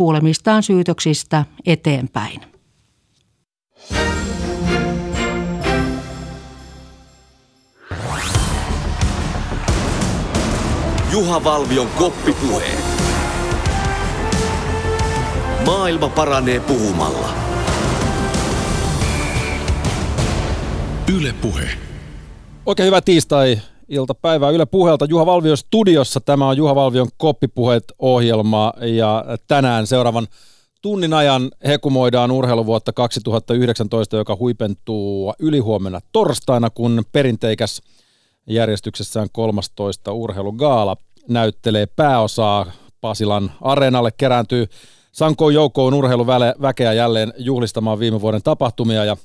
kuulemistaan syytöksistä eteenpäin. Juha Valvion koppipuhe. Maailma paranee puhumalla. Yle Puhe. Oikein hyvää tiistai-iltapäivää Yle Puheelta. Juha Valvio studiossa. Tämä on Juha Valvion koppipuheet-ohjelma ja tänään seuraavan tunnin ajan hekumoidaan urheiluvuotta 2019, joka huipentuu ylihuomenna torstaina, kun perinteikäs järjestyksessään 13 urheilugaala näyttelee pääosaa Pasilan areenalle kerääntyy Sankoon joukkoon urheiluväkeä jälleen juhlistamaan viime vuoden tapahtumia ja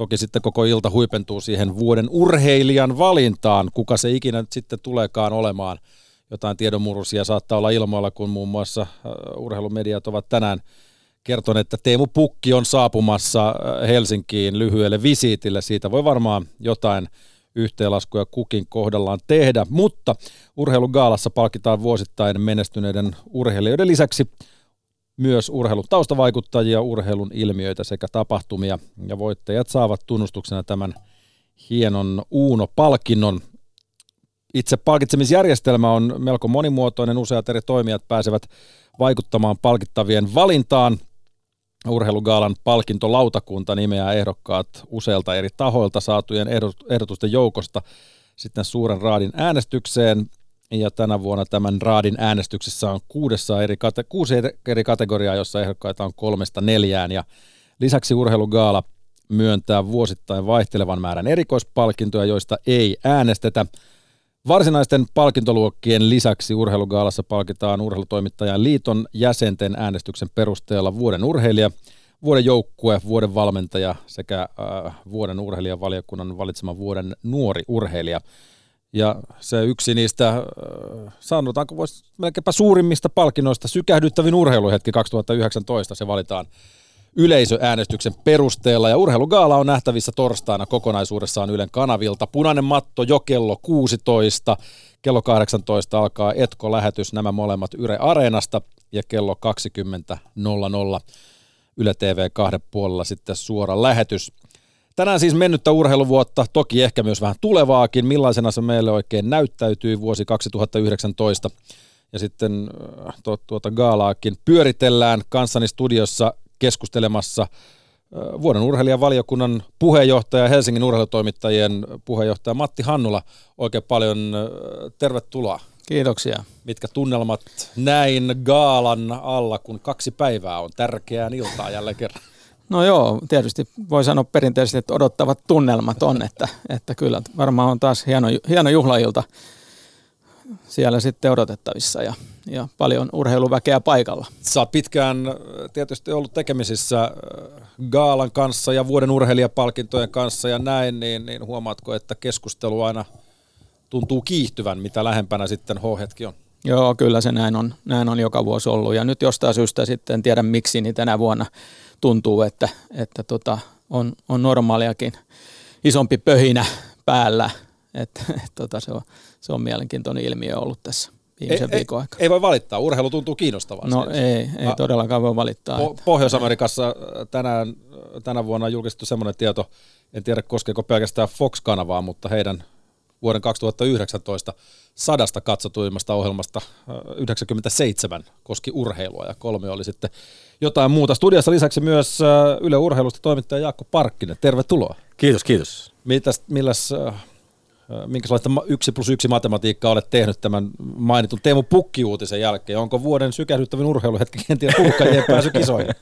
toki sitten koko ilta huipentuu siihen vuoden urheilijan valintaan, kuka se ikinä nyt sitten tuleekaan olemaan. Jotain tiedonmurusia saattaa olla ilmoilla, kun muun muassa urheilumediat ovat tänään kertoneet, että Teemu Pukki on saapumassa Helsinkiin lyhyelle visiitille. Siitä voi varmaan jotain yhteenlaskuja kukin kohdallaan tehdä, mutta urheilugaalassa palkitaan vuosittain menestyneiden urheilijoiden lisäksi myös urheilun taustavaikuttajia, urheilun ilmiöitä sekä tapahtumia. Ja voittajat saavat tunnustuksena tämän hienon Uuno-palkinnon. Itse palkitsemisjärjestelmä on melko monimuotoinen. Useat eri toimijat pääsevät vaikuttamaan palkittavien valintaan. Urheilugaalan palkintolautakunta nimeää ehdokkaat useilta eri tahoilta saatujen ehdotusten joukosta sitten suuren raadin äänestykseen. Ja tänä vuonna tämän raadin äänestyksessä on kuudessa eri kate- kuusi eri kategoriaa, jossa ehdokkaita on kolmesta neljään. Ja lisäksi urheilugaala myöntää vuosittain vaihtelevan määrän erikoispalkintoja, joista ei äänestetä. Varsinaisten palkintoluokkien lisäksi urheilugaalassa palkitaan urheilutoimittajan liiton jäsenten äänestyksen perusteella vuoden urheilija, vuoden joukkue, vuoden valmentaja sekä äh, vuoden urheilijavaliokunnan valitsema vuoden nuori urheilija. Ja se yksi niistä, äh, sanotaanko voisi melkeinpä suurimmista palkinnoista, sykähdyttävin urheiluhetki 2019, se valitaan yleisöäänestyksen perusteella. Ja urheilugaala on nähtävissä torstaina kokonaisuudessaan Ylen kanavilta. Punainen matto jo kello 16. Kello 18 alkaa Etko-lähetys, nämä molemmat Yle Areenasta. Ja kello 20.00 Yle TV kahden puolella sitten suora lähetys. Tänään siis mennyttä urheiluvuotta, toki ehkä myös vähän tulevaakin. Millaisena se meille oikein näyttäytyy vuosi 2019. Ja sitten äh, tuota gaalaakin pyöritellään kanssani studiossa keskustelemassa vuoden urheilijavaliokunnan puheenjohtaja, Helsingin urheilutoimittajien puheenjohtaja Matti Hannula. Oikein paljon tervetuloa. Kiitoksia. Mitkä tunnelmat näin gaalan alla, kun kaksi päivää on tärkeää iltaa jälleen kerran? No joo, tietysti voi sanoa perinteisesti, että odottavat tunnelmat on, että, että kyllä varmaan on taas hieno, hieno juhlailta siellä sitten odotettavissa ja, ja paljon urheiluväkeä paikalla. Sä oot pitkään äh, tietysti ollut tekemisissä äh, Gaalan kanssa ja vuoden urheilijapalkintojen kanssa ja näin, niin, niin huomaatko, että keskustelu aina tuntuu kiihtyvän, mitä lähempänä sitten H-hetki on? Joo, kyllä se näin on, näin on joka vuosi ollut ja nyt jostain syystä sitten, en tiedä miksi, niin tänä vuonna tuntuu, että, että tota, on, on normaaliakin isompi pöhinä päällä, että et, tota, se on se on mielenkiintoinen ilmiö ollut tässä viimeisen ei, viikon aikana. Ei, ei voi valittaa, urheilu tuntuu kiinnostavaa. No ei, ei todellakaan voi valittaa. Po- Pohjois-Amerikassa äh, tänään, tänä vuonna on julkistettu semmoinen tieto, en tiedä koskeeko pelkästään Fox-kanavaa, mutta heidän vuoden 2019 sadasta katsotuimmasta ohjelmasta 97 äh, koski urheilua ja kolme oli sitten jotain muuta. Studiassa lisäksi myös äh, Yle Urheilusta toimittaja Jaakko Parkkinen. Tervetuloa. Kiitos, kiitos. Mitäs, milläs minkälaista yksi plus yksi matematiikkaa olet tehnyt tämän mainitun Teemu Pukki-uutisen jälkeen? Onko vuoden sykähdyttävin urheiluhetki kenties uhkajien pääsy kisoihin?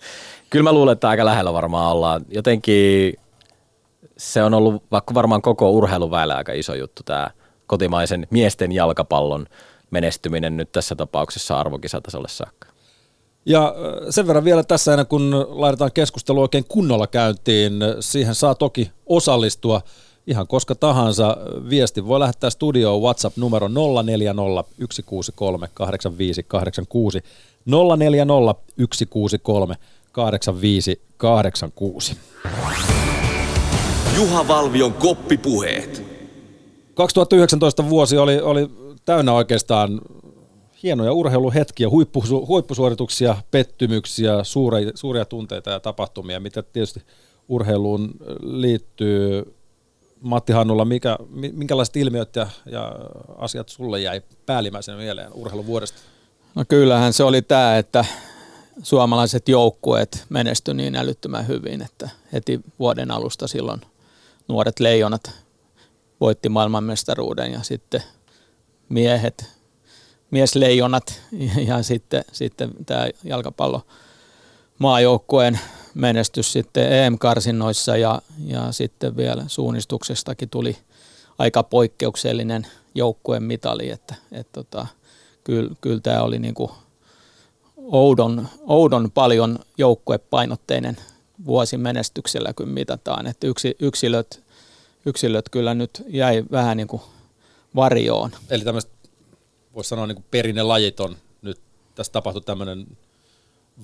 Kyllä mä luulen, että aika lähellä varmaan ollaan. Jotenkin se on ollut vaikka varmaan koko urheiluväellä aika iso juttu tämä kotimaisen miesten jalkapallon menestyminen nyt tässä tapauksessa arvokisatasolle saakka. Ja sen verran vielä tässä ennen kuin laitetaan keskustelu oikein kunnolla käyntiin, siihen saa toki osallistua – ihan koska tahansa viesti voi lähettää studioon WhatsApp numero 040 163 8586 040 163 8586. Juha Valvion koppipuheet. 2019 vuosi oli, oli täynnä oikeastaan hienoja urheiluhetkiä, huippu, huippusuorituksia, pettymyksiä, suuria, suuria tunteita ja tapahtumia, mitä tietysti urheiluun liittyy. Matti Hannulla, mikä, minkälaiset ilmiöt ja, ja asiat sulle jäi päällimmäisenä mieleen urheiluvuodesta? No kyllähän se oli tämä, että suomalaiset joukkueet menesty niin älyttömän hyvin, että heti vuoden alusta silloin nuoret leijonat voitti maailmanmestaruuden ja sitten miehet, miesleijonat ja sitten, sitten tämä jalkapallo maajoukkueen menestys sitten EM-karsinnoissa ja, ja sitten vielä suunnistuksestakin tuli aika poikkeuksellinen joukkueen mitali, että et tota, kyllä, kyllä tämä oli niinku oudon, oudon paljon joukkuepainotteinen vuosi menestyksellä, kun mitataan. Että yksi, yksilöt, yksilöt kyllä nyt jäi vähän niin kuin varjoon. Eli tämmöistä, voisi sanoa niin kuin perinnelajit on nyt, tässä tapahtui tämmöinen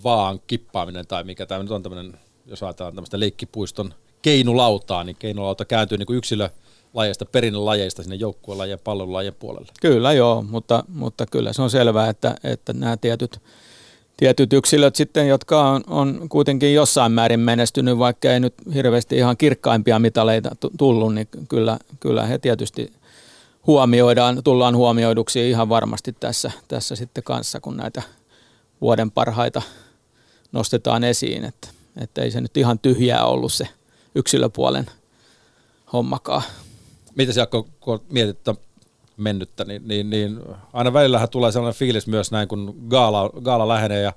vaan kippaaminen tai mikä tämä nyt on tämmöinen, jos ajatellaan tämmöistä leikkipuiston keinulautaa, niin keinulauta kääntyy niin kuin yksilö lajeista, perinnelajeista sinne joukkuelajien ja pallonlajien puolelle. Kyllä joo, mutta, mutta kyllä se on selvää, että, että nämä tietyt tietyt yksilöt sitten, jotka on, on kuitenkin jossain määrin menestynyt, vaikka ei nyt hirveästi ihan kirkkaimpia mitaleita tullut, niin kyllä, kyllä he tietysti huomioidaan, tullaan huomioiduksi ihan varmasti tässä, tässä sitten kanssa, kun näitä vuoden parhaita nostetaan esiin, että, että ei se nyt ihan tyhjää ollut se yksilöpuolen hommakaan. Miten Jaakko, kun mietit mennyttä, niin, niin, niin aina välillähän tulee sellainen fiilis myös näin, kun gaala, gaala lähenee ja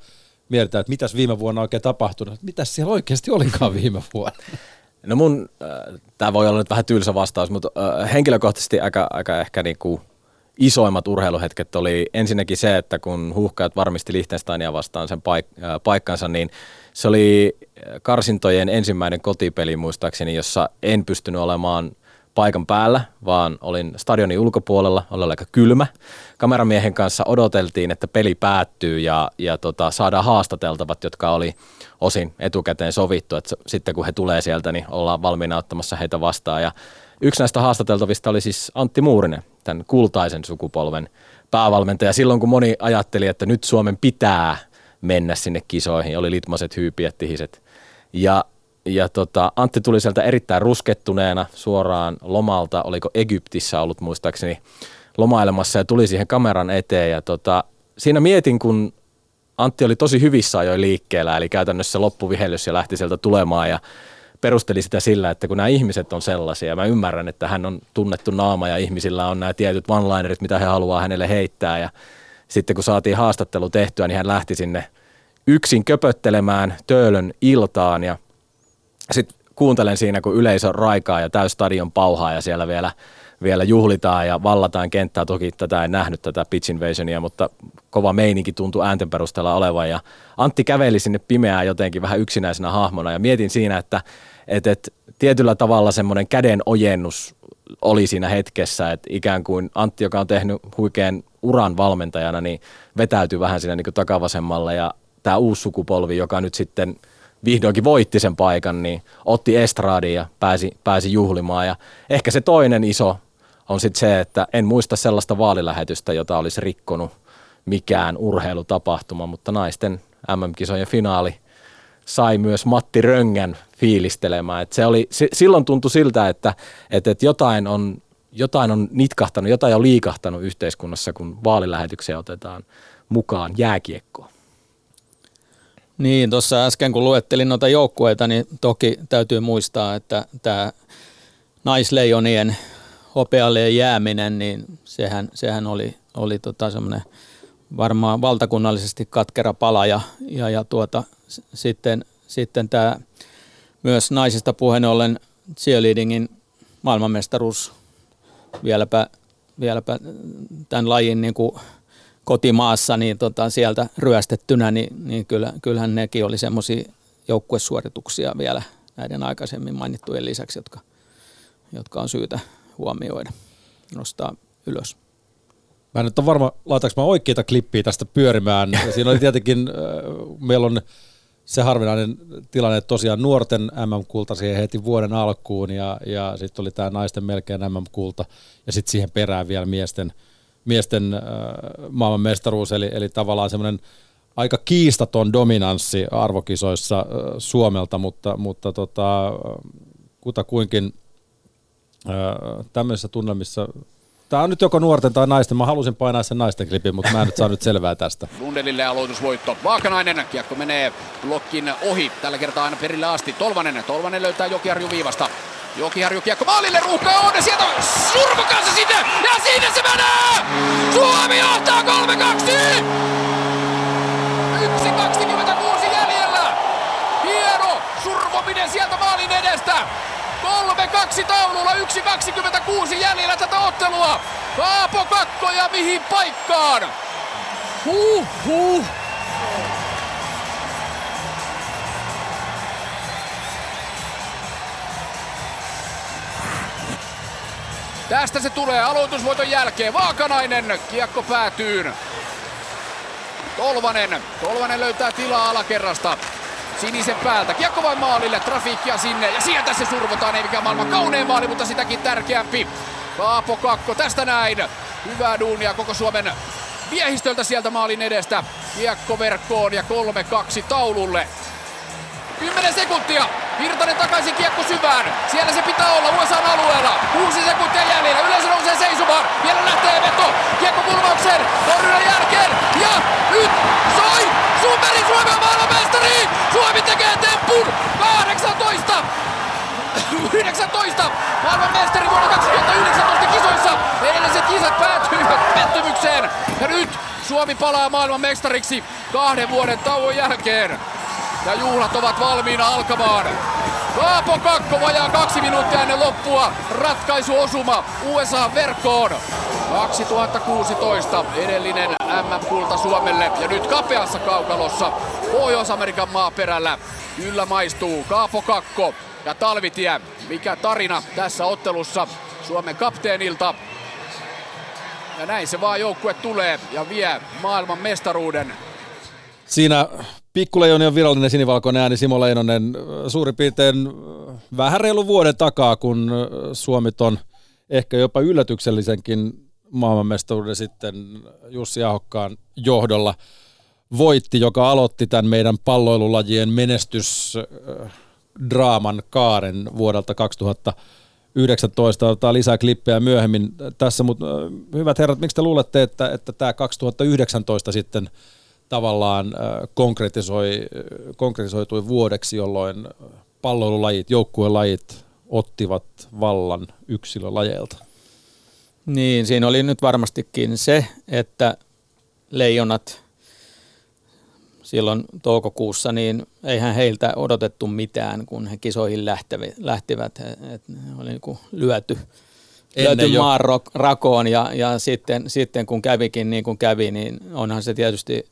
mietitään, että mitäs viime vuonna oikein tapahtunut, mitäs siellä oikeasti olikaan viime vuonna. No mun, äh, tämä voi olla nyt vähän tylsä vastaus, mutta äh, henkilökohtaisesti aika, aika ehkä niinku isoimmat urheiluhetket oli ensinnäkin se, että kun huuhkajat varmisti Liechtensteinia vastaan sen paik- äh, paikkansa, niin se oli karsintojen ensimmäinen kotipeli muistaakseni, jossa en pystynyt olemaan – paikan päällä, vaan olin stadionin ulkopuolella, oli aika kylmä. Kameramiehen kanssa odoteltiin, että peli päättyy ja, ja tota, saadaan haastateltavat, jotka oli osin etukäteen sovittu, että sitten kun he tulee sieltä, niin ollaan valmiina ottamassa heitä vastaan. Ja yksi näistä haastateltavista oli siis Antti Muurinen, tämän kultaisen sukupolven päävalmentaja. Silloin kun moni ajatteli, että nyt Suomen pitää mennä sinne kisoihin, oli litmaset, hyypiet, tihiset. Ja ja tota, Antti tuli sieltä erittäin ruskettuneena suoraan lomalta, oliko Egyptissä ollut muistaakseni lomailemassa ja tuli siihen kameran eteen. Ja tota, siinä mietin, kun Antti oli tosi hyvissä ajoin liikkeellä, eli käytännössä loppuvihellys ja lähti sieltä tulemaan ja perusteli sitä sillä, että kun nämä ihmiset on sellaisia, mä ymmärrän, että hän on tunnettu naama ja ihmisillä on nämä tietyt one-linerit, mitä he haluaa hänelle heittää ja sitten kun saatiin haastattelu tehtyä, niin hän lähti sinne yksin köpöttelemään Töölön iltaan ja sitten kuuntelen siinä, kun yleisö raikaa ja täys stadion pauhaa ja siellä vielä, vielä juhlitaan ja vallataan kenttää. Toki tätä en nähnyt tätä pitch invasionia, mutta kova meininki tuntui äänten perusteella olevan. Ja Antti käveli sinne pimeään jotenkin vähän yksinäisenä hahmona ja mietin siinä, että et, et, tietyllä tavalla semmoinen käden ojennus oli siinä hetkessä, että ikään kuin Antti, joka on tehnyt huikean uran valmentajana, niin vetäytyi vähän siinä niin takavasemmalle ja tämä uusi sukupolvi, joka nyt sitten – vihdoinkin voitti sen paikan, niin otti estradin ja pääsi, pääsi juhlimaan. Ja ehkä se toinen iso on sitten se, että en muista sellaista vaalilähetystä, jota olisi rikkonut mikään urheilutapahtuma, mutta naisten MM-kisojen finaali sai myös Matti Röngän fiilistelemään. Et se oli, se, silloin tuntui siltä, että, että, että jotain, on, jotain on nitkahtanut, jotain on liikahtanut yhteiskunnassa, kun vaalilähetykseen otetaan mukaan jääkiekkoa. Niin, tuossa äsken kun luettelin noita joukkueita, niin toki täytyy muistaa, että tämä naisleijonien hopealle jääminen, niin sehän, sehän oli, oli tota semmoinen varmaan valtakunnallisesti katkera pala ja, ja, ja tuota, sitten, sitten tämä myös naisista puheen ollen cheerleadingin maailmanmestaruus vieläpä, vieläpä tämän lajin niin kuin kotimaassa niin tota, sieltä ryöstettynä, niin, niin kyllä, kyllähän nekin oli semmoisia joukkuesuorituksia vielä näiden aikaisemmin mainittujen lisäksi, jotka, jotka on syytä huomioida, nostaa ylös. Mä en nyt ole varma, laitaanko mä oikeita klippiä tästä pyörimään. Siinä oli tietenkin, äh, meillä on se harvinainen tilanne, että tosiaan nuorten MM-kulta siihen heti vuoden alkuun ja, ja sitten oli tämä naisten melkein MM-kulta ja sitten siihen perään vielä miesten – miesten äh, maailmanmestaruus, eli, eli tavallaan semmoinen aika kiistaton dominanssi arvokisoissa äh, Suomelta, mutta, mutta tota, kutakuinkin äh, tämmöisissä tunnelmissa Tämä on nyt joko nuorten tai naisten. Mä halusin painaa sen naisten klipin, mutta mä en nyt saa nyt selvää tästä. Lundelille aloitusvoitto. Vaakanainen. Kiekko menee blokkin ohi. Tällä kertaa aina perille asti. Tolvanen. Tolvanen löytää Jokiharju viivasta. Jokiharju kiekko maalille. Ruuhka on. Sieltä Survo kanssa sinne. Ja sinne se menee! Suomi johtaa 3-2! 1.26 jäljellä. Hieno survominen sieltä maalin edestä. 3-2 taululla, 1.26 jäljellä tätä ottelua. Kaapo Kakko ja mihin paikkaan? Huh, huh. Tästä se tulee aloitusvoiton jälkeen. Vaakanainen, kiekko päätyy. Tolvanen, Tolvanen löytää tilaa alakerrasta sinisen päältä. Kiekko vain maalille, trafiikkia sinne ja sieltä se survotaan, ei mikään maailman kaunein maali, mutta sitäkin tärkeämpi. Kaapo Kakko tästä näin. Hyvää duunia koko Suomen viehistöltä sieltä maalin edestä. Kiekko verkkoon ja 3-2 taululle. 10 sekuntia. Virtanen takaisin kiekko syvään. Siellä se pitää olla USA alueella. 6 sekuntia jäljellä. Yleensä nousee seisomaan. Vielä lähtee veto. Kiekko kulmaukseen. Torjunnan jälkeen. Ja nyt soi. Sundberg Suomen maailmanmestari. Suomi tekee tempun. 18. 19 maailmanmestari vuonna 2019 kisoissa. Eiliset kisat päättyivät pettymykseen. Ja nyt Suomi palaa maailmanmestariksi kahden vuoden tauon jälkeen ja juhlat ovat valmiina alkamaan. Kaapo Kakko vajaa kaksi minuuttia ennen loppua. Ratkaisuosuma USA verkkoon. 2016 edellinen MM-kulta Suomelle ja nyt kapeassa kaukalossa Pohjois-Amerikan maaperällä. Kyllä maistuu Kaapo Kakko ja Talvitie. Mikä tarina tässä ottelussa Suomen kapteenilta. Ja näin se vaan joukkue tulee ja vie maailman mestaruuden Siinä Pikkuleijonin virallinen sinivalkoinen ääni Simo Leinonen suurin piirtein vähän reilu vuoden takaa, kun Suomi on ehkä jopa yllätyksellisenkin maailmanmestaruuden sitten Jussi Ahokkaan johdolla voitti, joka aloitti tämän meidän palloilulajien menestysdraaman kaaren vuodelta 2019. Otetaan lisää klippejä myöhemmin tässä, mutta hyvät herrat, miksi te luulette, että, että tämä 2019 sitten – tavallaan konkretisoi, konkretisoitui vuodeksi, jolloin palloilulajit, joukkuelajit ottivat vallan yksilölajeilta. Niin, siinä oli nyt varmastikin se, että leijonat silloin toukokuussa, niin eihän heiltä odotettu mitään, kun he kisoihin lähtivät. Et oli niin kuin lyöty, lyöty maan rakoon ja, ja sitten, sitten kun kävikin niin kuin kävi, niin onhan se tietysti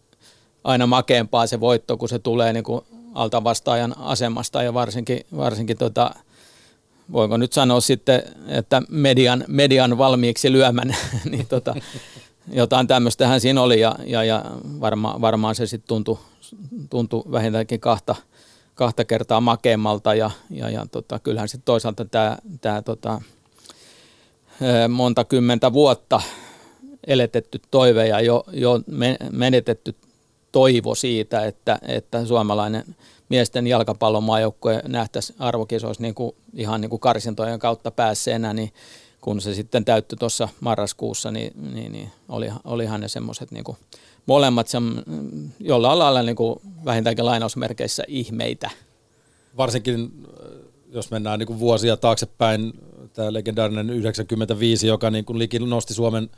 aina makeampaa se voitto, kun se tulee niin kuin alta vastaajan asemasta. Ja varsinkin, varsinkin tota, voinko nyt sanoa sitten, että median, median valmiiksi lyömän, niin tota, jotain tämmöistähän siinä oli. Ja, ja, ja varma, varmaan se sitten tuntui, tuntui vähintäänkin kahta, kahta kertaa makeammalta. Ja, ja, ja tota, kyllähän sitten toisaalta tämä, tämä tota, monta kymmentä vuotta eletetty toive ja jo, jo menetetty toivo siitä, että, että suomalainen miesten jalkapallon maajoukkue nähtäisi arvokisoissa niin kuin, ihan niin kuin karsintojen kautta päässeenä, niin kun se sitten täyttyi tuossa marraskuussa, niin, niin, niin oli, olihan ne semmoiset niin molemmat sem, jollain lailla niin kuin vähintäänkin lainausmerkeissä ihmeitä. Varsinkin jos mennään niin kuin vuosia taaksepäin, tämä legendaarinen 95, joka niin kuin liki nosti Suomen –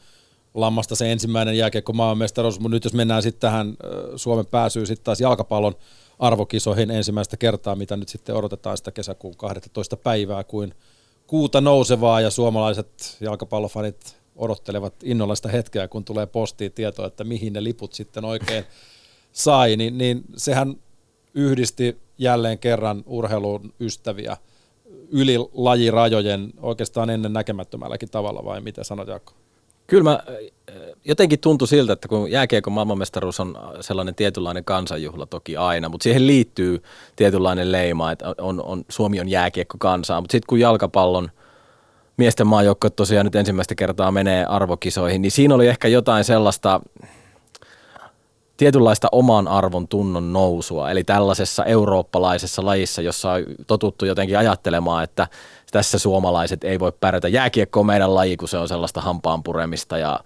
lammasta se ensimmäinen jääkiekko maailmanmestaruus, mutta nyt jos mennään sitten tähän Suomen pääsyyn sitten taas jalkapallon arvokisoihin ensimmäistä kertaa, mitä nyt sitten odotetaan sitä kesäkuun 12 päivää kuin kuuta nousevaa ja suomalaiset jalkapallofanit odottelevat innolla sitä hetkeä, kun tulee postiin tietoa, että mihin ne liput sitten oikein sai, niin, niin sehän yhdisti jälleen kerran urheilun ystäviä yli lajirajojen oikeastaan ennen näkemättömälläkin tavalla, vai mitä sanot Jaakko? Kyllä mä jotenkin tuntui siltä, että kun jääkiekon maailmanmestaruus on sellainen tietynlainen kansanjuhla toki aina, mutta siihen liittyy tietynlainen leima, että on, on, Suomi on jääkiekko kansaa, mutta sitten kun jalkapallon miesten maajoukkue tosiaan nyt ensimmäistä kertaa menee arvokisoihin, niin siinä oli ehkä jotain sellaista tietynlaista oman arvon tunnon nousua. Eli tällaisessa eurooppalaisessa lajissa, jossa on totuttu jotenkin ajattelemaan, että tässä suomalaiset ei voi pärjätä. Jääkiekko on meidän laji, kun se on sellaista hampaanpuremista ja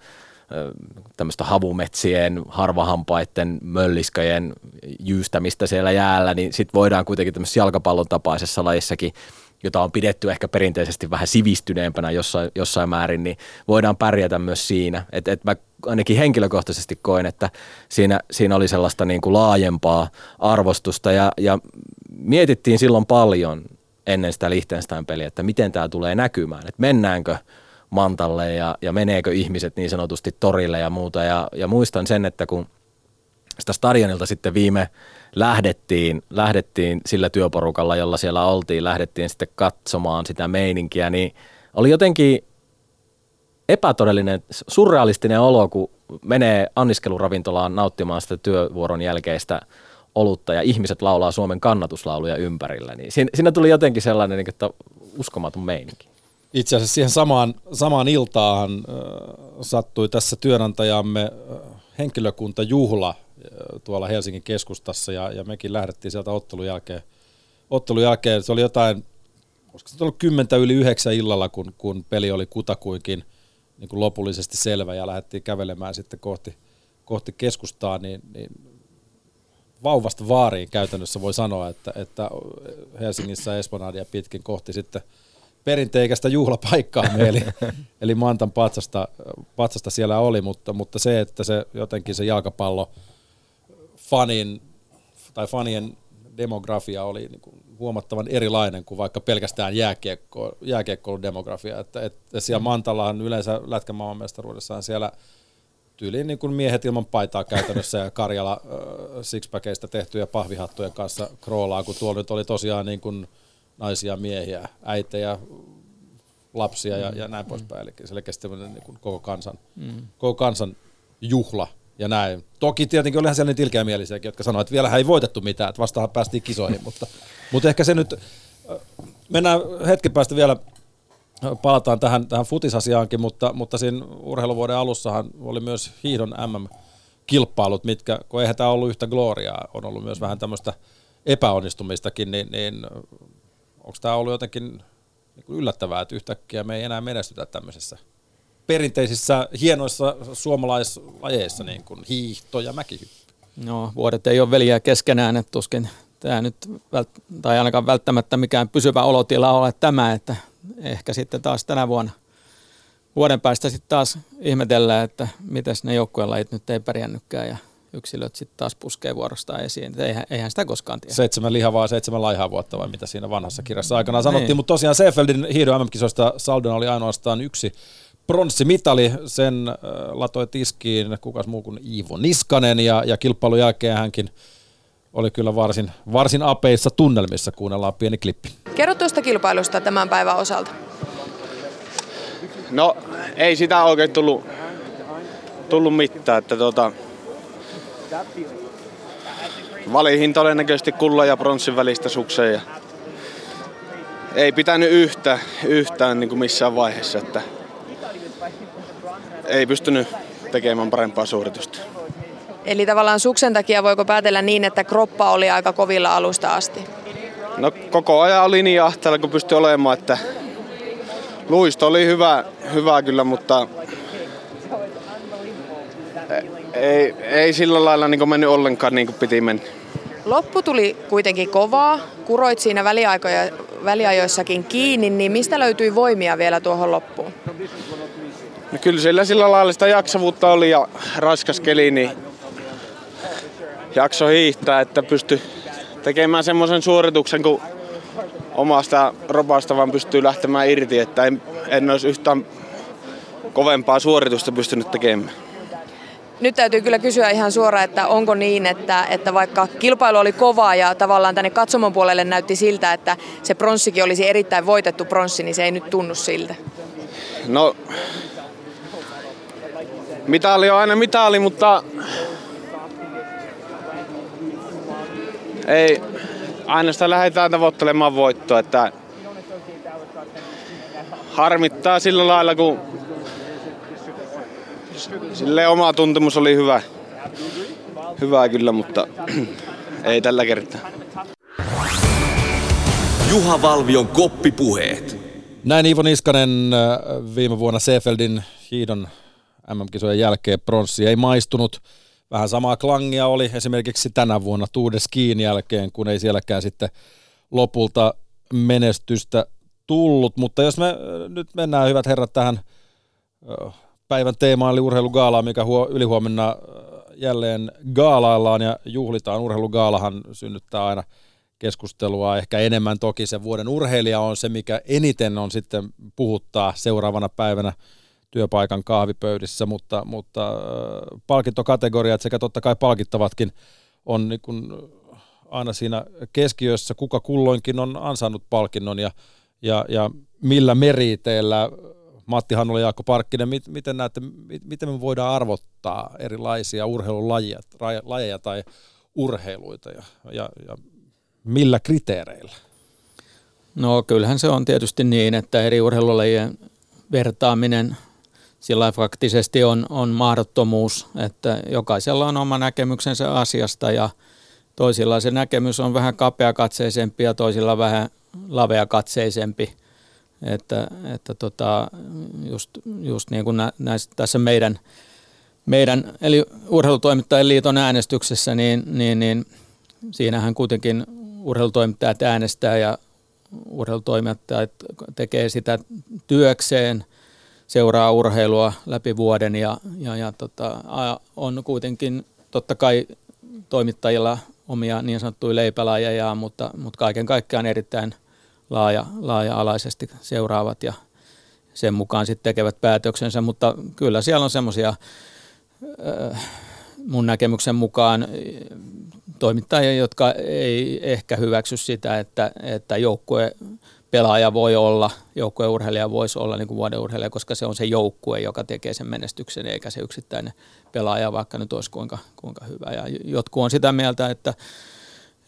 tämmöistä havumetsien, harvahampaiden, mölliskajen jyystämistä siellä jäällä, niin sitten voidaan kuitenkin tämmöisessä jalkapallon tapaisessa lajissakin jota on pidetty ehkä perinteisesti vähän sivistyneempänä jossain, jossain määrin, niin voidaan pärjätä myös siinä. Et, et mä ainakin henkilökohtaisesti koen, että siinä, siinä oli sellaista niin kuin laajempaa arvostusta ja, ja mietittiin silloin paljon ennen sitä Liechtenstein-peliä, että miten tämä tulee näkymään, että mennäänkö mantalle ja, ja meneekö ihmiset niin sanotusti torille ja muuta. Ja, ja muistan sen, että kun sitä stadionilta sitten viime lähdettiin, lähdettiin sillä työporukalla, jolla siellä oltiin, lähdettiin sitten katsomaan sitä meininkiä, niin oli jotenkin epätodellinen, surrealistinen olo, kun menee anniskeluravintolaan nauttimaan sitä työvuoron jälkeistä olutta ja ihmiset laulaa Suomen kannatuslauluja ympärillä. Niin siinä, siinä tuli jotenkin sellainen niin että uskomaton meininki. Itse asiassa siihen samaan, samaan iltaan äh, sattui tässä työnantajamme äh, henkilökuntajuhla tuolla Helsingin keskustassa ja, ja mekin lähdettiin sieltä ottelun jälkeen. Ottelun jälkeen se oli jotain, olisiko se ollut kymmentä yli yhdeksän illalla, kun, kun peli oli kutakuinkin niin kuin lopullisesti selvä ja lähdettiin kävelemään sitten kohti, kohti keskustaa, niin, niin vauvasta vaariin käytännössä voi sanoa, että, että Helsingissä Esponadia pitkin kohti sitten perinteikästä juhlapaikkaa eli, eli Mantan patsasta, patsasta siellä oli, mutta, mutta se, että se jotenkin se jalkapallo – fanin tai fanien demografia oli niin kuin huomattavan erilainen kuin vaikka pelkästään jääkiekko, jääkiekkoilun demografia. Että, että siellä mm. Mantallahan yleensä lätkän maailmanmestaruudessaan siellä tyyliin niin kuin miehet ilman paitaa käytännössä ja Karjala sixpackeista tehtyjä pahvihattujen kanssa kroolaa, kun tuolla nyt oli tosiaan niin kuin naisia, miehiä, äitejä, lapsia ja, ja näin poispäin. Eli selkeästi niin kuin koko, kansan, mm. koko kansan juhla ja näin. Toki tietenkin olihan siellä niitä ilkeämielisiäkin, jotka sanoivat, että vielä ei voitettu mitään, että vastahan päästiin kisoihin, mutta, mutta ehkä se nyt, mennään hetken päästä vielä, palataan tähän, tähän futisasiaankin, mutta, mutta siinä urheiluvuoden alussahan oli myös hiihdon MM-kilpailut, mitkä, kun eihän tämä ollut yhtä gloriaa, on ollut myös vähän tämmöistä epäonnistumistakin, niin, niin onko tämä ollut jotenkin yllättävää, että yhtäkkiä me ei enää menestytä tämmöisessä perinteisissä hienoissa suomalaislajeissa, niin kuin hiihto ja mäkihyppy? No, vuodet ei ole veliä keskenään, että tuskin tämä nyt, tai ainakaan välttämättä mikään pysyvä olotila ole tämä, että ehkä sitten taas tänä vuonna vuoden päästä sitten taas ihmetellään, että miten ne joukkueen lajit nyt ei pärjännytkään ja yksilöt sitten taas puskee vuorostaan esiin. Eihän, eihän sitä koskaan tiedä. Seitsemän lihavaa, seitsemän laihaa vuotta vai mitä siinä vanhassa kirjassa aikana sanottiin, niin. mutta tosiaan Seefeldin hiidon MM-kisoista saldona oli ainoastaan yksi pronssimitali, sen äh, latoi tiskiin kukas muu kuin Iivo Niskanen ja, ja kilpailun jälkeen hänkin oli kyllä varsin, varsin apeissa tunnelmissa. Kuunnellaan pieni klippi. Kerro tuosta kilpailusta tämän päivän osalta. No ei sitä oikein tullut, tullut mitään. Että tota, valihin todennäköisesti kullan ja pronssin välistä sukseen. ei pitänyt yhtä, yhtään niin kuin missään vaiheessa. Että ei pystynyt tekemään parempaa suoritusta. Eli tavallaan suksen takia voiko päätellä niin, että kroppa oli aika kovilla alusta asti? No koko ajan oli niin ahtaalla kun pystyi olemaan, että luisto oli hyvä, hyvä kyllä, mutta ei, ei sillä lailla niin mennyt ollenkaan niin kuin piti mennä. Loppu tuli kuitenkin kovaa, kuroit siinä väliaikoja, väliajoissakin kiinni, niin mistä löytyi voimia vielä tuohon loppuun? No kyllä sillä sillä lailla sitä jaksavuutta oli ja raskas keli, niin jakso hiihtää, että pysty tekemään semmoisen suorituksen, kun omasta robasta vaan pystyy lähtemään irti, että en, en olisi yhtään kovempaa suoritusta pystynyt tekemään. Nyt täytyy kyllä kysyä ihan suoraan, että onko niin, että, että vaikka kilpailu oli kova ja tavallaan tänne katsomon puolelle näytti siltä, että se pronssikin olisi erittäin voitettu pronssi, niin se ei nyt tunnu siltä. No Mitali on aina mitali, mutta ei aina sitä lähdetään tavoittelemaan voittoa, että harmittaa sillä lailla, kun sille oma tuntemus oli hyvä. Hyvä kyllä, mutta ei tällä kertaa. Juha Valvion koppipuheet. Näin Ivo Niskanen äh, viime vuonna Seefeldin hiidon MM-kisojen jälkeen pronssi ei maistunut. Vähän samaa klangia oli esimerkiksi tänä vuonna Tuude Skiin jälkeen, kun ei sielläkään sitten lopulta menestystä tullut. Mutta jos me äh, nyt mennään, hyvät herrat, tähän äh, päivän teemaan, eli urheilugaalaan, mikä huo, ylihuomenna jälleen gaalaillaan ja juhlitaan. Urheilugaalahan synnyttää aina – keskustelua. Ehkä enemmän toki se vuoden urheilija on se, mikä eniten on sitten puhuttaa seuraavana päivänä työpaikan kahvipöydissä, mutta, mutta palkintokategoriat sekä totta kai palkittavatkin on niin kuin aina siinä keskiössä, kuka kulloinkin on ansainnut palkinnon ja, ja, ja millä meriteillä Matti Hanula ja Jaakko Parkkinen, miten näette, miten me voidaan arvottaa erilaisia urheilulajeja lajeja tai urheiluita ja, ja, ja millä kriteereillä? No kyllähän se on tietysti niin, että eri urheilulajien vertaaminen sillä faktisesti on, on mahdottomuus, että jokaisella on oma näkemyksensä asiasta ja toisilla se näkemys on vähän kapeakatseisempi ja toisilla vähän laveakatseisempi. Että, että tota, just, just niin kuin näissä, tässä meidän, meidän eli Urheilutoimittajien liiton äänestyksessä, niin, niin, niin siinähän kuitenkin urheilutoimittajat äänestää ja urheilutoimittajat tekee sitä työkseen, seuraa urheilua läpi vuoden ja, ja, ja tota, on kuitenkin totta kai toimittajilla omia niin sanottuja leipälajeja, mutta, mutta kaiken kaikkiaan erittäin laaja, laaja-alaisesti seuraavat ja sen mukaan sitten tekevät päätöksensä, mutta kyllä siellä on semmoisia mun näkemyksen mukaan toimittajia, jotka ei ehkä hyväksy sitä, että, että joukkue pelaaja voi olla, joukkueurheilija voisi olla niin kuin vuodenurheilija, koska se on se joukkue, joka tekee sen menestyksen, eikä se yksittäinen pelaaja, vaikka nyt olisi kuinka, kuinka hyvä. Ja jotkut on sitä mieltä, että,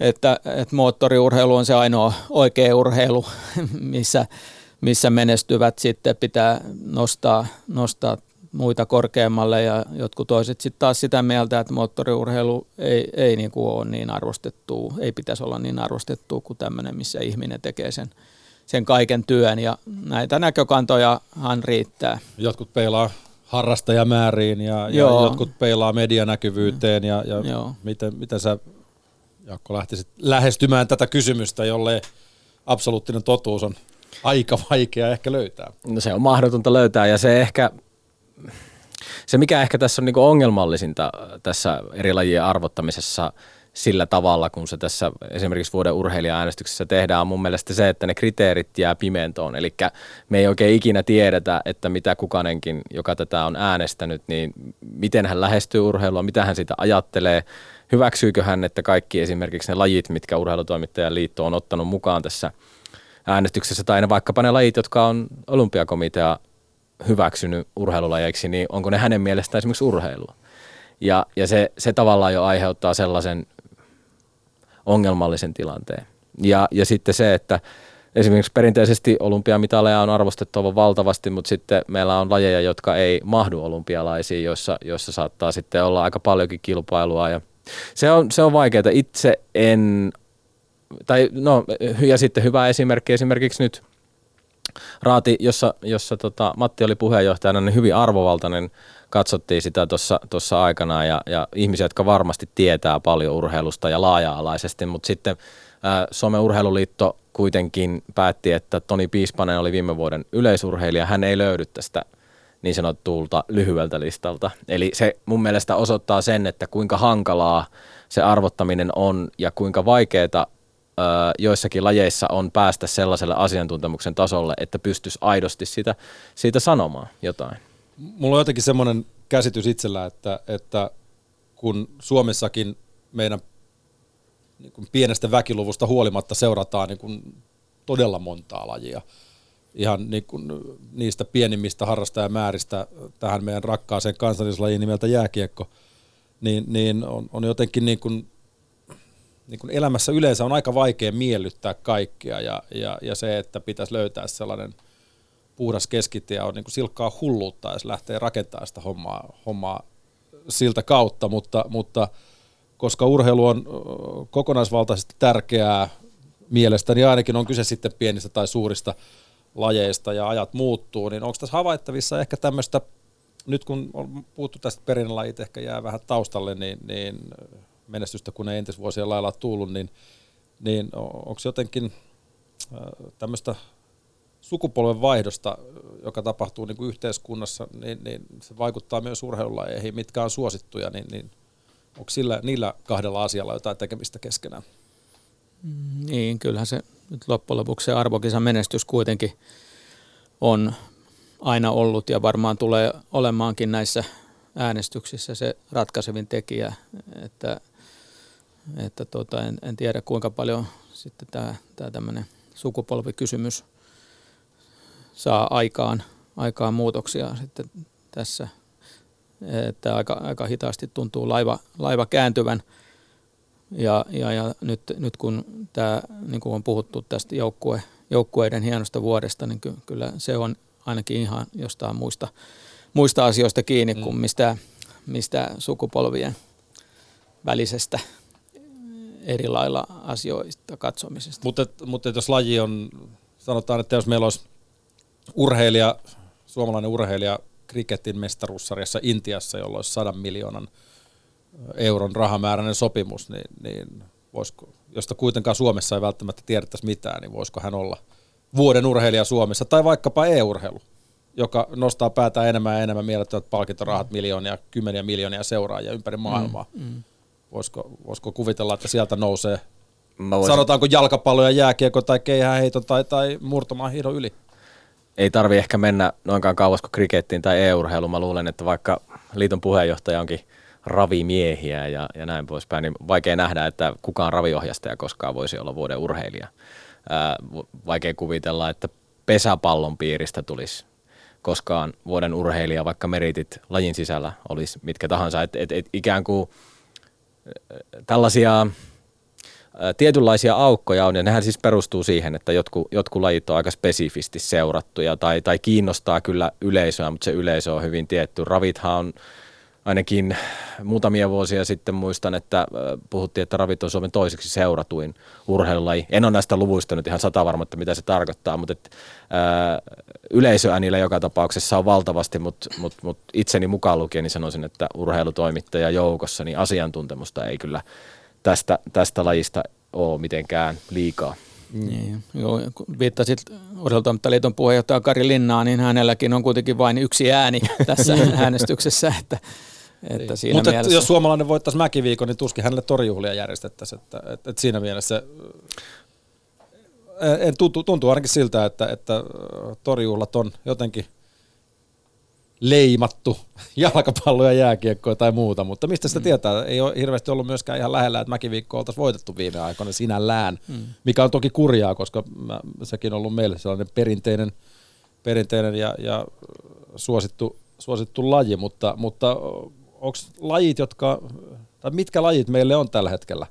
että, että moottoriurheilu on se ainoa oikea urheilu, missä, missä menestyvät sitten pitää nostaa, nostaa muita korkeammalle ja jotkut toiset sitten taas sitä mieltä, että moottoriurheilu ei, ei niin kuin ole niin arvostettu, ei pitäisi olla niin arvostettu kuin tämmöinen, missä ihminen tekee sen, sen kaiken työn ja näitä näkökantojahan riittää. Jotkut peilaa harrastajamääriin ja, ja jotkut peilaa medianäkyvyyteen ja, ja miten, miten sä Jaakko lähtisit lähestymään tätä kysymystä, jolle absoluuttinen totuus on aika vaikea ehkä löytää. No se on mahdotonta löytää ja se ehkä se, mikä ehkä tässä on niin ongelmallisinta tässä eri lajien arvottamisessa sillä tavalla, kun se tässä esimerkiksi vuoden urheilija-äänestyksessä tehdään, on mun mielestä se, että ne kriteerit jää pimentoon. Eli me ei oikein ikinä tiedetä, että mitä kukanenkin, joka tätä on äänestänyt, niin miten hän lähestyy urheilua, mitä hän sitä ajattelee, hyväksyykö hän, että kaikki esimerkiksi ne lajit, mitkä Urheilutoimittajan liitto on ottanut mukaan tässä äänestyksessä, tai ne vaikkapa ne lajit, jotka on olympiakomitea hyväksynyt urheilulajeiksi, niin onko ne hänen mielestään esimerkiksi urheilua? Ja, ja se, se tavallaan jo aiheuttaa sellaisen ongelmallisen tilanteen. Ja, ja sitten se, että esimerkiksi perinteisesti olympiamitaleja on arvostettu aivan valtavasti, mutta sitten meillä on lajeja, jotka ei mahdu olympialaisiin, joissa, joissa saattaa sitten olla aika paljonkin kilpailua. Ja se on, se on vaikeaa. Itse en, tai no, ja sitten hyvä esimerkki esimerkiksi nyt raati, jossa, jossa tota, Matti oli puheenjohtajana, niin hyvin arvovaltainen katsottiin sitä tuossa aikana ja, ja ihmisiä, jotka varmasti tietää paljon urheilusta ja laaja-alaisesti, mutta sitten ää, Suomen urheiluliitto kuitenkin päätti, että Toni Piispanen oli viime vuoden yleisurheilija, hän ei löydy tästä niin sanottuulta lyhyeltä listalta. Eli se mun mielestä osoittaa sen, että kuinka hankalaa se arvottaminen on ja kuinka vaikeaa joissakin lajeissa on päästä sellaiselle asiantuntemuksen tasolle, että pystyisi aidosti sitä, siitä sanomaan jotain. Mulla on jotenkin semmoinen käsitys itsellä, että, että kun Suomessakin meidän niin kuin pienestä väkiluvusta huolimatta seurataan niin kuin todella montaa lajia, ihan niin kuin niistä pienimmistä harrastajamääristä tähän meidän rakkaaseen kansallislajiin nimeltä jääkiekko, niin, niin on, on jotenkin niin kuin niin kuin elämässä yleensä on aika vaikea miellyttää kaikkia ja, ja, ja se, että pitäisi löytää sellainen puhdas keskitie on niin kuin silkkaa hulluutta, jos lähtee rakentamaan sitä hommaa, hommaa siltä kautta, mutta, mutta koska urheilu on kokonaisvaltaisesti tärkeää mielestäni, ainakin on kyse sitten pienistä tai suurista lajeista ja ajat muuttuu, niin onko tässä havaittavissa ehkä tämmöistä, nyt kun on puhuttu tästä perinnälajit ehkä jää vähän taustalle, niin, niin menestystä kun ei entisvuosien lailla tullut, niin, niin onko jotenkin tämmöistä sukupolven vaihdosta, joka tapahtuu niin kuin yhteiskunnassa, niin, niin se vaikuttaa myös urheilulajeihin, mitkä on suosittuja, niin, niin onko sillä, niillä kahdella asialla jotain tekemistä keskenään? Mm, niin, kyllähän se nyt loppujen lopuksi se arvokisan menestys kuitenkin on aina ollut ja varmaan tulee olemaankin näissä äänestyksissä se ratkaisevin tekijä, että, että tota, en, en tiedä kuinka paljon sitten tämä, tämä tämmöinen sukupolvikysymys saa aikaan, aikaan muutoksia sitten tässä, että aika, aika hitaasti tuntuu laiva, laiva kääntyvän. Ja, ja, ja nyt, nyt kun tämä, niin kuin on puhuttu tästä joukkue, joukkueiden hienosta vuodesta, niin ky, kyllä se on ainakin ihan jostain muista, muista asioista kiinni mm. kuin mistä, mistä sukupolvien välisestä eri lailla asioista katsomisesta. Mutta, mutta jos laji on, sanotaan, että jos meillä olisi urheilija, suomalainen urheilija kriketin mestaruussarjassa Intiassa, jolla olisi sadan miljoonan euron rahamääräinen sopimus, niin, niin voisiko, josta kuitenkaan Suomessa ei välttämättä tiedettäisi mitään, niin voisiko hän olla vuoden urheilija Suomessa, tai vaikkapa e-urheilu, joka nostaa päätään enemmän ja enemmän mielettömät palkintorahat, miljoonia, kymmeniä miljoonia seuraajia ympäri mm, maailmaa. Mm, mm. Voisiko, voisiko kuvitella, että sieltä nousee, voisin... sanotaanko jalkapallo ja jääkiekko tai keihäheito tai, tai murtomaan hiidon yli? ei tarvi ehkä mennä noinkaan kauas kuin krikettiin tai e-urheiluun. Mä luulen, että vaikka liiton puheenjohtaja onkin ravimiehiä ja, ja näin poispäin, niin vaikea nähdä, että kukaan raviohjastaja koskaan voisi olla vuoden urheilija. Ää, vaikea kuvitella, että pesäpallon piiristä tulisi koskaan vuoden urheilija, vaikka meritit lajin sisällä olisi mitkä tahansa. Et, et, et ikään kuin tällaisia tietynlaisia aukkoja on, ja nehän siis perustuu siihen, että jotkut, jotkut lajit on aika spesifisti seurattuja tai, tai kiinnostaa kyllä yleisöä, mutta se yleisö on hyvin tietty. Ravithan on ainakin muutamia vuosia sitten muistan, että puhuttiin, että ravit on Suomen toiseksi seuratuin urheilulaji. En ole näistä luvuista nyt ihan sata varma, että mitä se tarkoittaa, mutta et, ää, yleisöä niillä joka tapauksessa on valtavasti, mutta mut, mut itseni mukaan lukien niin sanoisin, että urheilutoimittaja joukossa niin asiantuntemusta ei kyllä tästä, tästä lajista ole mitenkään liikaa. Niin, joo, kun viittasit urheilutoimittajaliiton puheenjohtaja Kari Linnaa, niin hänelläkin on kuitenkin vain yksi ääni tässä äänestyksessä, että, että niin. siinä Mutta mielessä... jos suomalainen voittaisi mäkiviikon, niin tuskin hänelle torijuhlia järjestettäisiin, että, että, että siinä mielessä en, tuntuu, tuntuu ainakin siltä, että, että torijuhlat on jotenkin – leimattu jalkapallo ja jääkiekkoa tai muuta, mutta mistä sitä mm. tietää? Ei ole hirveästi ollut myöskään ihan lähellä, että mäkiviikko oltaisiin voitettu viime aikoina sinällään, mm. mikä on toki kurjaa, koska mä, sekin on ollut meille sellainen perinteinen, perinteinen ja, ja suosittu, suosittu laji, mutta, mutta onko lajit, jotka, tai mitkä lajit meille on tällä hetkellä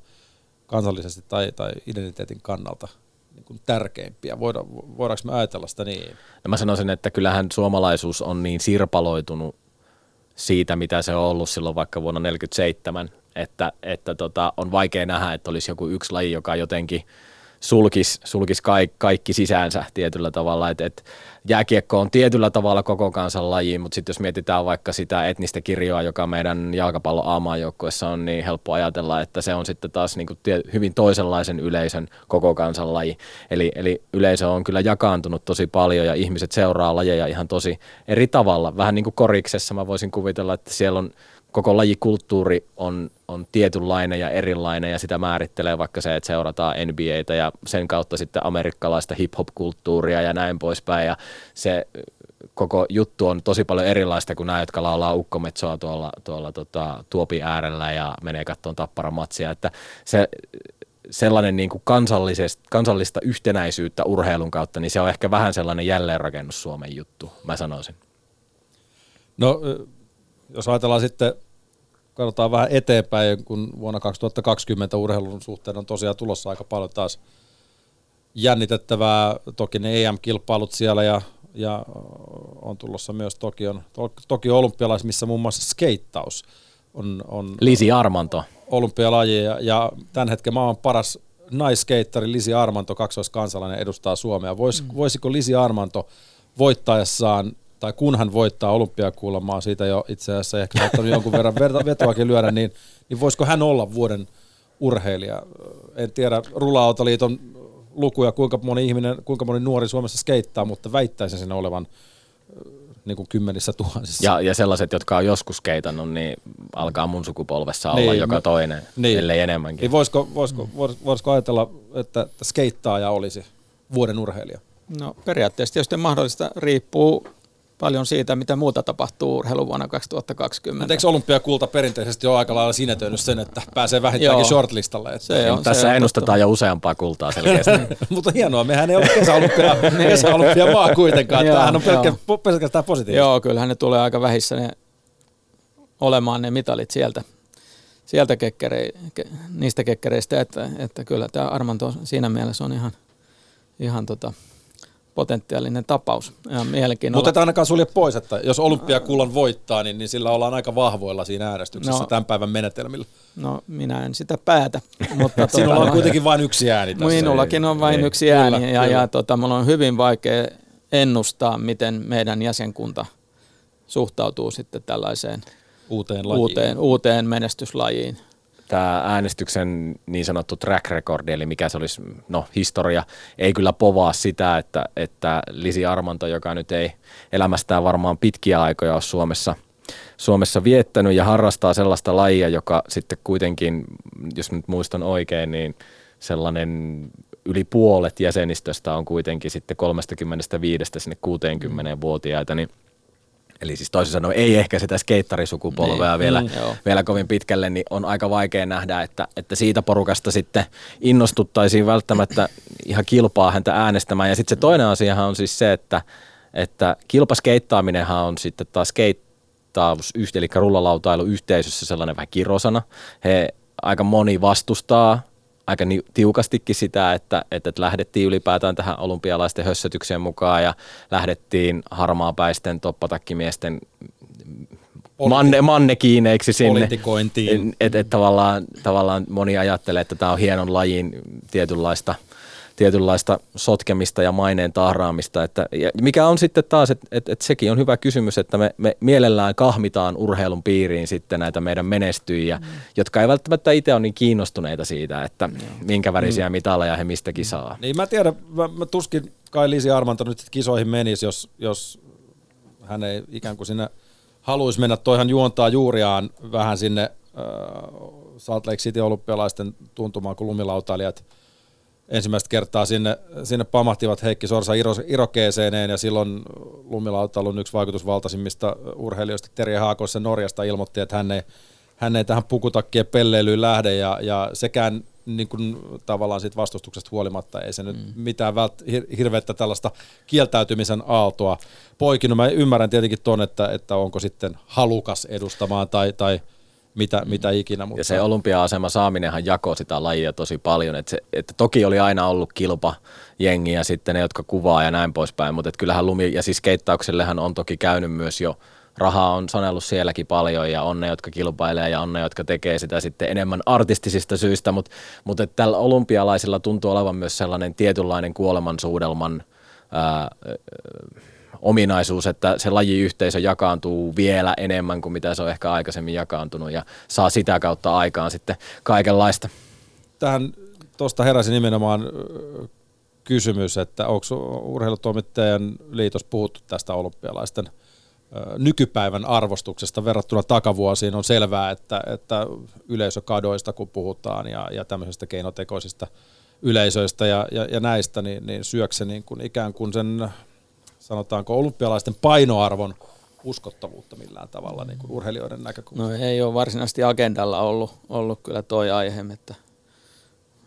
kansallisesti tai, tai identiteetin kannalta – niin kuin tärkeimpiä? Voida, voidaanko me ajatella sitä niin? No mä sanoisin, että kyllähän suomalaisuus on niin sirpaloitunut siitä, mitä se on ollut silloin vaikka vuonna 1947, että, että tota, on vaikea nähdä, että olisi joku yksi laji, joka jotenkin – sulkisi sulkis kaikki, kaikki sisäänsä tietyllä tavalla. Et, et jääkiekko on tietyllä tavalla koko kansan laji, mutta sitten jos mietitään vaikka sitä etnistä kirjoa, joka meidän jalkapallon aamaajoukkuessa on, niin helppo ajatella, että se on sitten taas niin kuin tie, hyvin toisenlaisen yleisön koko kansan laji. Eli, eli yleisö on kyllä jakaantunut tosi paljon ja ihmiset seuraa lajeja ihan tosi eri tavalla. Vähän niin kuin koriksessa mä voisin kuvitella, että siellä on koko lajikulttuuri on, on tietynlainen ja erilainen ja sitä määrittelee vaikka se, että seurataan NBAtä ja sen kautta sitten amerikkalaista hip-hop-kulttuuria ja näin poispäin ja se koko juttu on tosi paljon erilaista kuin nämä, jotka laulaa ukkometsoa tuolla, tuolla tota, tuopi äärellä ja menee katsomaan tappara matsia, että se sellainen niin kuin kansallista yhtenäisyyttä urheilun kautta, niin se on ehkä vähän sellainen jälleenrakennus Suomen juttu, mä sanoisin. No jos ajatellaan sitten, katsotaan vähän eteenpäin, kun vuonna 2020 urheilun suhteen on tosiaan tulossa aika paljon taas jännitettävää. Toki ne EM-kilpailut siellä ja ja on tulossa myös Tokion, Tokion olympialais, missä muun muassa skeittaus on, on Lisi Armanto. olympialaji ja, ja tämän hetken maailman paras naiskeittari Lisi Armanto, kaksoiskansalainen, edustaa Suomea. Vois, mm. Voisiko Lisi Armanto voittaessaan, tai kun hän voittaa olympiakuulemaa, siitä jo itse asiassa ehkä ottanut jonkun verran vetoakin lyödä, niin, niin voisiko hän olla vuoden urheilija? En tiedä Rula-autoliiton lukuja, kuinka moni ihminen, kuinka moni nuori Suomessa skeittaa, mutta väittäisin sen olevan niin kuin kymmenissä tuhansissa. Ja, ja sellaiset, jotka on joskus keitannut, niin alkaa mun sukupolvessa olla niin, joka mä, toinen, niin, ellei enemmänkin. Niin voisiko, voisiko, voisiko ajatella, että, että skeittaaja olisi vuoden urheilija? No periaatteessa tietysti mahdollista riippuu paljon siitä, mitä muuta tapahtuu urheiluvuonna 2020. Mutta eikö olympiakulta perinteisesti ole aika lailla sinetöinyt sen, että pääsee vähintäänkin shortlistalle? Että se on, Tässä se ennustetaan jo useampaa kultaa selkeästi. Mutta hienoa, mehän ei ole kesäolympia, niin. kesäolympia maa kuitenkaan. Tämähän on pelkkä, pelkästään positiivista. Joo, kyllähän ne tulee aika vähissä ne olemaan ne mitalit sieltä, sieltä kekkere, ke, niistä kekkereistä, että, että kyllä tämä Armanto siinä mielessä on ihan, ihan tota, potentiaalinen tapaus. Mutta et ainakaan sulje pois, että jos olympiakullan voittaa, niin, niin sillä ollaan aika vahvoilla siinä äänestyksessä no, tämän päivän menetelmillä. No minä en sitä päätä. Mutta Sinulla tota, on kuitenkin vain yksi ääni tässä. Minullakin on vain ei, yksi ääni kyllä, ja, kyllä. ja tota, minulla on hyvin vaikea ennustaa, miten meidän jäsenkunta suhtautuu sitten tällaiseen uuteen, lajiin. uuteen, uuteen menestyslajiin tämä äänestyksen niin sanottu track record, eli mikä se olisi, no historia, ei kyllä povaa sitä, että, että Lisi Armanto, joka nyt ei elämästään varmaan pitkiä aikoja ole Suomessa, Suomessa viettänyt ja harrastaa sellaista lajia, joka sitten kuitenkin, jos nyt muistan oikein, niin sellainen yli puolet jäsenistöstä on kuitenkin sitten 35 sinne 60-vuotiaita, niin eli siis toisin sanoen ei ehkä sitä skeittarisukupolvea niin, vielä, mm, vielä kovin pitkälle, niin on aika vaikea nähdä, että, että siitä porukasta sitten innostuttaisiin välttämättä ihan kilpaa häntä äänestämään. Ja sitten se toinen asiahan on siis se, että, että kilpaskeittaaminenhan on sitten taas skeittaus, eli rullalautailu yhteisössä sellainen vähän kirosana. He aika moni vastustaa aika tiukastikin sitä, että, että lähdettiin ylipäätään tähän olympialaisten hössötykseen mukaan ja lähdettiin harmaapäisten toppatakkimiesten manne, mannekiineiksi sinne. Että et, tavallaan, tavallaan moni ajattelee, että tämä on hienon lajin tietynlaista – tietynlaista sotkemista ja maineen tahraamista. Että, ja mikä on sitten taas, että, että, että sekin on hyvä kysymys, että me, me mielellään kahmitaan urheilun piiriin sitten näitä meidän menestyjiä, mm. jotka ei välttämättä itse ole niin kiinnostuneita siitä, että mm. minkä värisiä mm. mitaleja he mistäkin saa. Niin mä tiedän, mä, mä tuskin kai Liisi Armanto nyt kisoihin menisi, jos, jos hän ei ikään kuin sinne haluaisi mennä, toihan juontaa juuriaan vähän sinne äh, Salt Lake City olympialaisten tuntumaan, kun lumilautailijat – ensimmäistä kertaa sinne, sinne pamahtivat Heikki Sorsa iro, irokeeseeneen ja silloin lumilautailun yksi vaikutusvaltaisimmista urheilijoista Terje Haakoissa Norjasta ilmoitti, että hän ei, hän ei tähän pukutakkien pelleilyyn lähde ja, ja sekään niin kuin, tavallaan siitä vastustuksesta huolimatta ei se mm. nyt mitään vält, hir, hirveätä tällaista kieltäytymisen aaltoa poikinut. Mä ymmärrän tietenkin tuon, että, että onko sitten halukas edustamaan tai, tai mitä, mitä ikinä. Mutta... Ja se olympia-asema saaminenhan jakoi sitä lajia tosi paljon. että se, että toki oli aina ollut kilpa jengi ja sitten ne, jotka kuvaa ja näin poispäin, mutta kyllähän lumi- ja siis keittauksellehan on toki käynyt myös jo rahaa on sanellut sielläkin paljon ja on ne, jotka kilpailee ja on ne, jotka tekee sitä sitten enemmän artistisista syistä, mutta, mutta tällä olympialaisilla tuntuu olevan myös sellainen tietynlainen kuolemansuudelman ää, ominaisuus, että se lajiyhteisö jakaantuu vielä enemmän kuin mitä se on ehkä aikaisemmin jakaantunut ja saa sitä kautta aikaan sitten kaikenlaista. Tähän tuosta heräsi nimenomaan kysymys, että onko urheilutoimittajan liitos puhuttu tästä olympialaisten nykypäivän arvostuksesta verrattuna takavuosiin on selvää, että, että yleisökadoista kun puhutaan ja, ja tämmöisistä keinotekoisista yleisöistä ja, ja, ja näistä, niin, niin syökö se niin kuin ikään kuin sen sanotaanko olympialaisten painoarvon uskottavuutta millään tavalla niin kuin urheilijoiden näkökulmasta? No ei ole varsinaisesti agendalla ollut, ollut kyllä toi aihe, että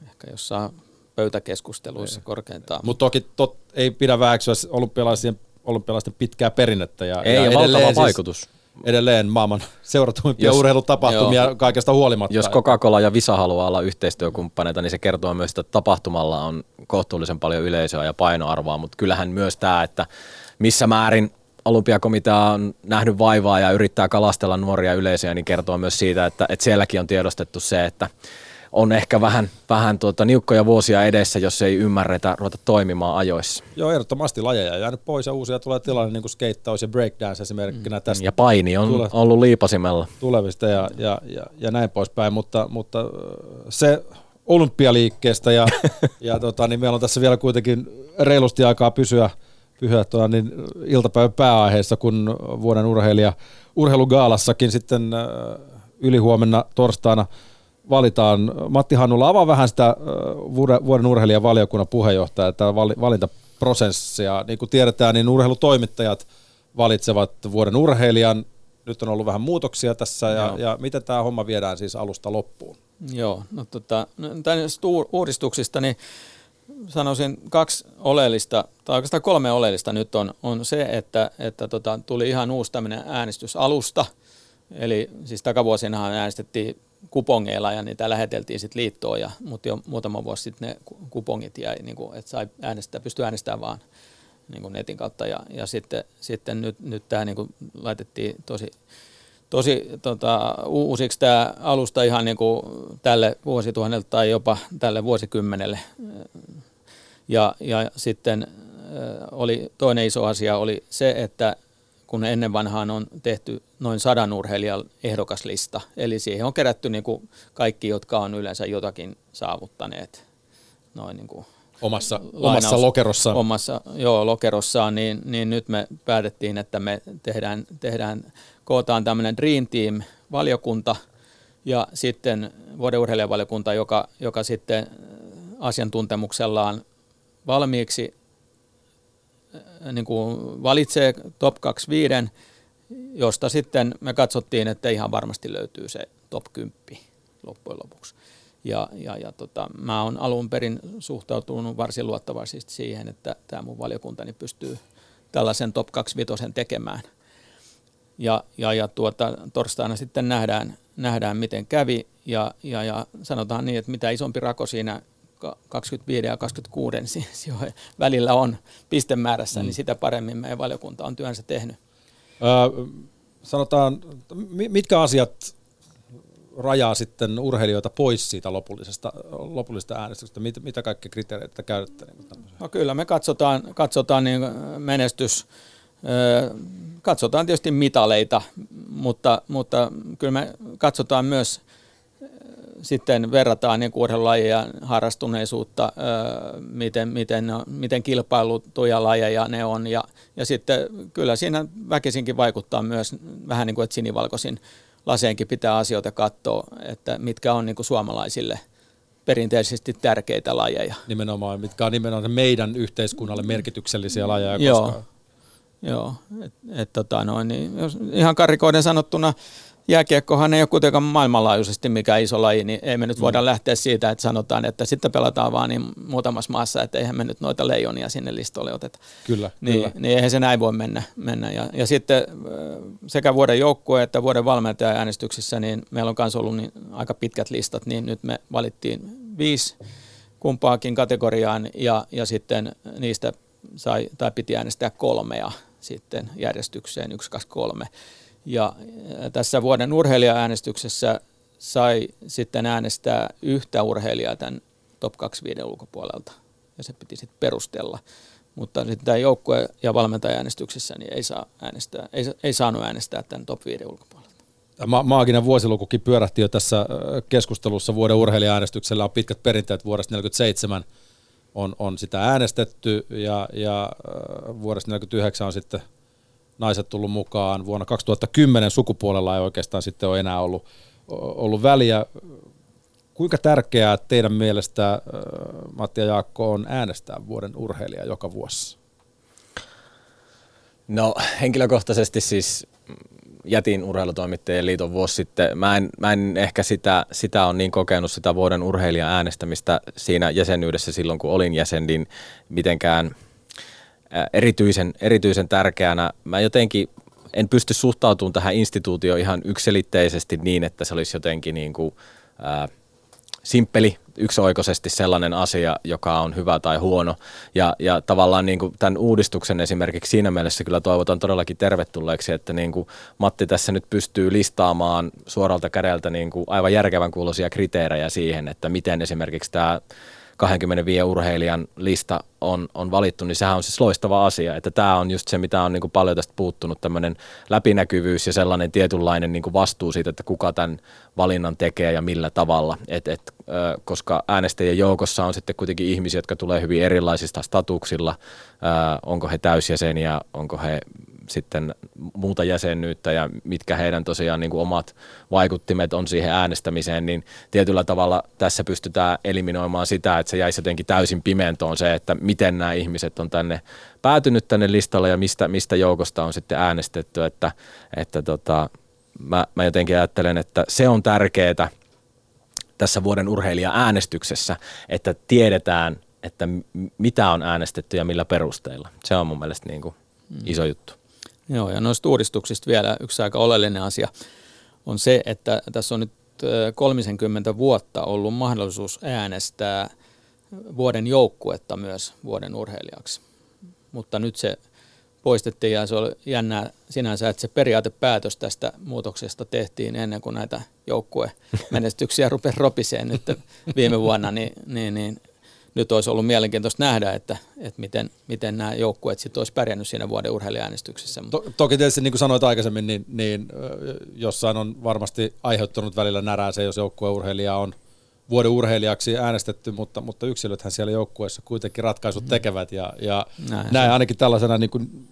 ehkä jossain pöytäkeskusteluissa ei. korkeintaan. Mutta toki tot, ei pidä väheksyä olympialaisten, olympialaisten pitkää perinnettä. Ja, ei, ja, ja valtava siis, vaikutus. Edelleen maailman seuratuimpia Jos- urheilutapahtumia joo. kaikesta huolimatta. Jos Coca-Cola ja Visa haluaa olla yhteistyökumppaneita, niin se kertoo myös, että tapahtumalla on kohtuullisen paljon yleisöä ja painoarvoa, mutta kyllähän myös tämä, että missä määrin olympiakomitea on nähnyt vaivaa ja yrittää kalastella nuoria yleisöjä, niin kertoo myös siitä, että, että sielläkin on tiedostettu se, että on ehkä vähän, vähän tuota, niukkoja vuosia edessä, jos ei ymmärretä ruveta toimimaan ajoissa. Joo, ehdottomasti lajeja on jäänyt pois ja uusia tulee tilanne, niin kuin skeittaus ja breakdance esimerkkinä tästä Mm. Ja paini on Tule- ollut liipasimella. tulevista ja, ja, ja, ja näin poispäin, mutta, mutta äh, se olympialiikkeestä ja, ja tota, niin meillä on tässä vielä kuitenkin reilusti aikaa pysyä, pysyä tuota, niin iltapäivän pääaiheessa, kun vuoden urheilija urheilugaalassakin sitten äh, ylihuomenna torstaina valitaan. Matti Hannula, avaa vähän sitä vuoden- urheilijan valiokunnan puheenjohtaja, tämä vali- valintaprosessia. Niin kuin tiedetään, niin urheilutoimittajat valitsevat vuoden urheilijan. Nyt on ollut vähän muutoksia tässä ja, Joo. ja miten tämä homma viedään siis alusta loppuun? Joo, no tota, no, näistä uur- uudistuksista, niin sanoisin kaksi oleellista, tai oikeastaan kolme oleellista nyt on, on se, että, että tota, tuli ihan uusi tämmöinen äänestysalusta, eli siis takavuosinahan äänestettiin kupongeilla ja niitä läheteltiin sitten liittoon, ja, mutta jo muutama vuosi sitten ne ku- kupongit jäi, niin kuin, että sai äänestää, pystyi äänestämään vaan niin kuin netin kautta, ja, ja sitten, sitten nyt, nyt tämä niin kuin laitettiin tosi tosi tota, uusiksi tämä alusta ihan niin kuin tälle vuosituhannelle tai jopa tälle vuosikymmenelle. Ja, ja sitten oli toinen iso asia oli se, että kun ennen vanhaan on tehty noin sadan urheilijan ehdokaslista, eli siihen on kerätty niin kuin kaikki, jotka on yleensä jotakin saavuttaneet noin niin kuin Omassa, lainaus- omassa lokerossaan. Omassa, joo, lokerossaan, niin, niin nyt me päätettiin, että me tehdään, tehdään kootaan tämmöinen Dream Team-valiokunta ja sitten vuoden urheilijavaliokunta, joka, joka sitten asiantuntemuksellaan valmiiksi äh, niin kuin valitsee top 25, josta sitten me katsottiin, että ihan varmasti löytyy se top 10 loppujen lopuksi. Ja, ja, ja tota, mä oon alun perin suhtautunut varsin luottavaisesti siihen, että tämä mun valiokuntani pystyy tällaisen top 25 tekemään. Ja, ja, ja tuota, torstaina sitten nähdään, nähdään miten kävi ja, ja, ja sanotaan niin, että mitä isompi rako siinä ka- 25 ja 26 si- sijojen välillä on pistemäärässä, mm. niin sitä paremmin meidän valiokunta on työnsä tehnyt. Öö, sanotaan, mi- mitkä asiat rajaa sitten urheilijoita pois siitä lopullisesta, lopullisesta äänestyksestä? Mitä, mitä kaikkia kriteereitä käytätte? Niin? No kyllä me katsotaan, katsotaan niin menestys, katsotaan tietysti mitaleita, mutta, mutta kyllä me katsotaan myös sitten verrataan niin urheilulajia harrastuneisuutta, miten, miten, miten kilpailutuja lajeja ne on. Ja, ja sitten kyllä siinä väkisinkin vaikuttaa myös vähän niin kuin, että sinivalkoisin laseenkin pitää asioita katsoa, että mitkä on niin kuin suomalaisille perinteisesti tärkeitä lajeja. Nimenomaan, mitkä on nimenomaan meidän yhteiskunnalle merkityksellisiä lajeja. Joo. Koska Joo, et, et, tota noin, niin jos ihan karikoiden sanottuna jääkiekkohan ei ole kuitenkaan maailmanlaajuisesti mikään iso laji, niin ei me nyt voida lähteä siitä, että sanotaan, että sitten pelataan vaan niin muutamassa maassa, että eihän me nyt noita leijonia sinne listolle oteta. Kyllä, Niin, kyllä. niin eihän se näin voi mennä. mennä. Ja, ja sitten sekä vuoden joukkue että vuoden valmentaja-äänestyksissä, niin meillä on myös ollut niin aika pitkät listat, niin nyt me valittiin viisi kumpaakin kategoriaan ja, ja sitten niistä sai, tai piti äänestää kolmea sitten järjestykseen, yksi, kaksi, kolme. Ja äh, tässä vuoden urheilija-äänestyksessä sai sitten äänestää yhtä urheilijaa tämän top 25 ulkopuolelta, ja se piti sitten perustella. Mutta sitten tämä joukkue- ja valmentaja-äänestyksessä niin ei, saa äänestää, ei, ei saanut äänestää tämän top 5 ulkopuolelta. Ma- maaginen vuosilukukin pyörähti jo tässä ö, keskustelussa vuoden urheilija-äänestyksellä on pitkät perinteet vuodesta 1947 on, on sitä äänestetty ja, ja ö, vuodesta 1949 on sitten naiset tullut mukaan. Vuonna 2010 sukupuolella ei oikeastaan sitten ole enää ollut, ollut väliä. Kuinka tärkeää teidän mielestä, Matti ja Jaakko, on äänestää vuoden urheilija joka vuosi? No henkilökohtaisesti siis jätin urheilutoimittajien liiton vuosi sitten. Mä en, mä en ehkä sitä, sitä on niin kokenut sitä vuoden urheilijan äänestämistä siinä jäsenyydessä silloin, kun olin jäsen, niin mitenkään ää, erityisen, erityisen tärkeänä. Mä jotenkin en pysty suhtautumaan tähän instituutioon ihan yksilitteisesti niin, että se olisi jotenkin niin kuin, ää, simppeli, yksioikoisesti sellainen asia, joka on hyvä tai huono. Ja, ja tavallaan niin kuin tämän uudistuksen esimerkiksi siinä mielessä kyllä toivotan todellakin tervetulleeksi, että niin kuin Matti tässä nyt pystyy listaamaan suoralta kädeltä niin kuin aivan järkevän kuuloisia kriteerejä siihen, että miten esimerkiksi tämä 25 urheilijan lista on, on valittu, niin sehän on siis loistava asia, että tämä on just se, mitä on niin kuin paljon tästä puuttunut, tämmöinen läpinäkyvyys ja sellainen tietynlainen niin kuin vastuu siitä, että kuka tämän valinnan tekee ja millä tavalla, et, et, koska äänestäjien joukossa on sitten kuitenkin ihmisiä, jotka tulee hyvin erilaisista statuksilla, onko he täysjäseniä, onko he sitten muuta jäsenyyttä ja mitkä heidän tosiaan niin kuin omat vaikuttimet on siihen äänestämiseen, niin tietyllä tavalla tässä pystytään eliminoimaan sitä, että se jäisi jotenkin täysin pimentoon se, että miten nämä ihmiset on tänne päätynyt tänne listalle ja mistä, mistä joukosta on sitten äänestetty, että, että tota, mä, mä jotenkin ajattelen, että se on tärkeää tässä vuoden urheilija-äänestyksessä, että tiedetään, että mitä on äänestetty ja millä perusteilla. Se on mun mielestä niin kuin iso juttu. Joo, ja noista uudistuksista vielä yksi aika oleellinen asia on se, että tässä on nyt 30 vuotta ollut mahdollisuus äänestää vuoden joukkuetta myös vuoden urheilijaksi. Mutta nyt se poistettiin ja se oli jännää sinänsä, että se periaatepäätös tästä muutoksesta tehtiin ennen kuin näitä joukkuemenestyksiä rupesi ropiseen nyt viime vuonna, niin, niin, niin nyt olisi ollut mielenkiintoista nähdä, että, että miten, miten nämä joukkueet sitten olisi pärjännyt siinä vuoden urheilijaäänestyksessä. To, toki tietysti niin kuin sanoit aikaisemmin, niin, niin jossain on varmasti aiheuttanut välillä närää se, jos joukkueurheilija on vuoden urheilijaksi äänestetty, mutta, mutta yksilöthän siellä joukkueessa kuitenkin ratkaisut mm. tekevät ja, ja näin, näin ainakin tällaisena niin kuin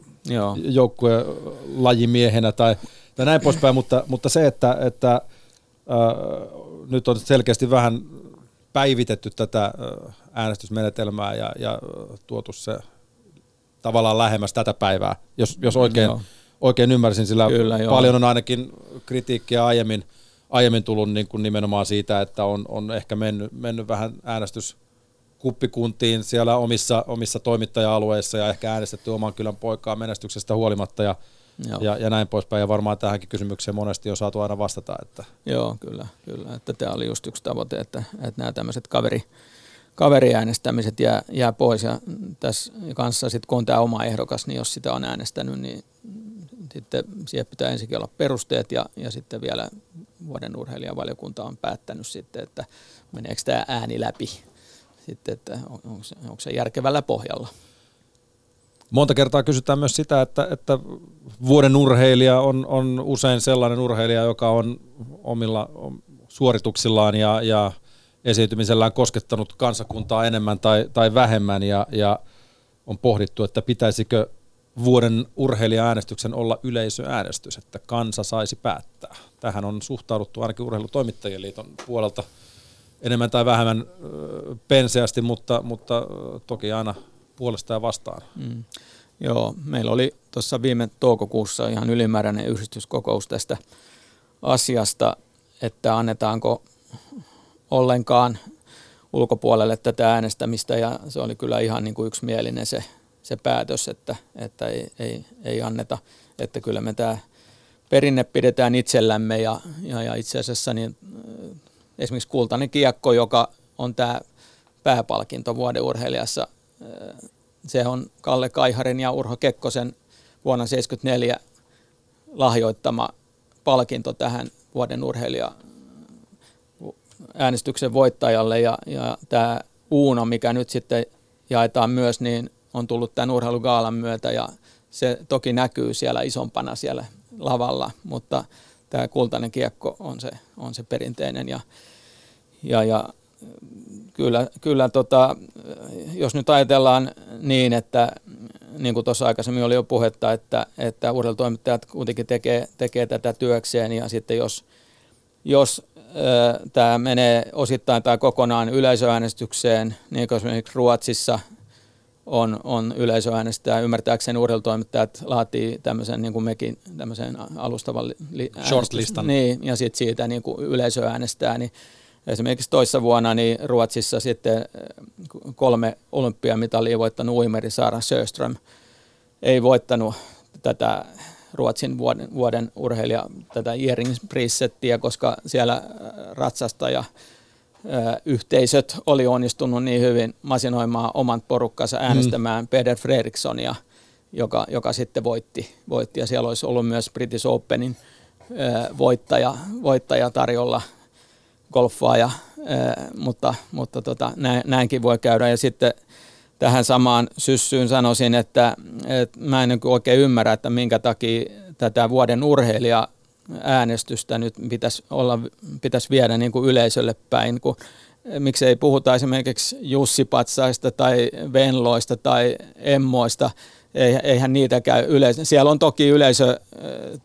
joukkuelajimiehenä tai, tai näin poispäin, mutta, mutta se, että, että äh, nyt on selkeästi vähän päivitetty tätä äänestysmenetelmää ja, ja tuotu se tavallaan lähemmäs tätä päivää, jos, jos oikein, oikein ymmärsin, sillä Kyllä, paljon on ainakin kritiikkiä aiemmin, aiemmin tullut niin kuin nimenomaan siitä, että on, on ehkä mennyt, mennyt vähän äänestys kuppikuntiin siellä omissa, omissa toimittaja-alueissa ja ehkä äänestetty oman kylän poikaa menestyksestä huolimatta ja ja, ja näin poispäin. Ja varmaan tähänkin kysymykseen monesti on saatu aina vastata. Että. Joo, kyllä. kyllä. Että tämä oli just yksi tavoite, että, että nämä tämmöiset kaveri, kaveriäänestämiset jää, jää pois. Ja tässä kanssa sitten kun on tämä oma ehdokas, niin jos sitä on äänestänyt, niin sitten siihen pitää ensinnäkin olla perusteet ja, ja sitten vielä vuoden urheilijavaliokunta on päättänyt sitten, että meneekö tämä ääni läpi sitten, että on, onko, se, onko se järkevällä pohjalla. Monta kertaa kysytään myös sitä, että, että vuoden urheilija on, on usein sellainen urheilija, joka on omilla suorituksillaan ja, ja esiintymisellään koskettanut kansakuntaa enemmän tai, tai vähemmän ja, ja on pohdittu, että pitäisikö vuoden urheilija-äänestyksen olla yleisöäänestys, että kansa saisi päättää. Tähän on suhtauduttu ainakin urheilutoimittajien liiton puolelta enemmän tai vähemmän penseästi, mutta, mutta toki aina puolesta ja vastaan. Mm. Joo, meillä oli tuossa viime toukokuussa ihan ylimääräinen yhdistyskokous tästä asiasta, että annetaanko ollenkaan ulkopuolelle tätä äänestämistä ja se oli kyllä ihan niin kuin yksimielinen se, se päätös, että, että ei, ei, ei anneta, että kyllä me tämä perinne pidetään itsellämme ja, ja, ja itse asiassa niin, esimerkiksi kultainen kiekko, joka on tämä pääpalkinto vuoden urheilijassa, se on Kalle Kaiharin ja Urho Kekkosen vuonna 1974 lahjoittama palkinto tähän vuoden urheilija äänestyksen voittajalle. Ja, ja tämä Uuno, mikä nyt sitten jaetaan myös, niin on tullut tämän urheilugaalan myötä ja se toki näkyy siellä isompana siellä lavalla, mutta tämä kultainen kiekko on se, on se perinteinen ja, ja, ja kyllä, kyllä tota, jos nyt ajatellaan niin, että niin kuin tuossa aikaisemmin oli jo puhetta, että, että urheilutoimittajat kuitenkin tekee, tekee tätä työkseen ja sitten jos, jos tämä menee osittain tai kokonaan yleisöäänestykseen, niin kuin esimerkiksi Ruotsissa on, on yleisöäänestää. Ymmärtääkseni urheilutoimittajat laatii tämmöisen, niin kuin mekin, tämmöisen alustavan li, Shortlistan. Niin, ja sitten siitä niin kuin yleisöäänestää, niin Esimerkiksi toissa vuonna niin Ruotsissa sitten eh, kolme olympiamitalia voittanut uimeri Sara Sjöström ei voittanut tätä Ruotsin vuoden, vuoden urheilija tätä Jering koska siellä ratsastaja yhteisöt oli onnistunut niin hyvin masinoimaan oman porukkansa mm. äänestämään mm. Peder Fredrikssonia, joka, joka sitten voitti, voitti. Ja siellä olisi ollut myös British Openin voittaja, voittaja tarjolla golfaaja, mutta, mutta tota, näinkin voi käydä. Ja sitten tähän samaan syssyyn sanoisin, että, että mä en niin oikein ymmärrä, että minkä takia tätä vuoden urheilija äänestystä nyt pitäisi, olla, pitäisi viedä niin kuin yleisölle päin, kun miksei puhuta esimerkiksi Jussipatsaista tai Venloista tai Emmoista, eihän niitä käy yleisö. Siellä on toki yleisö,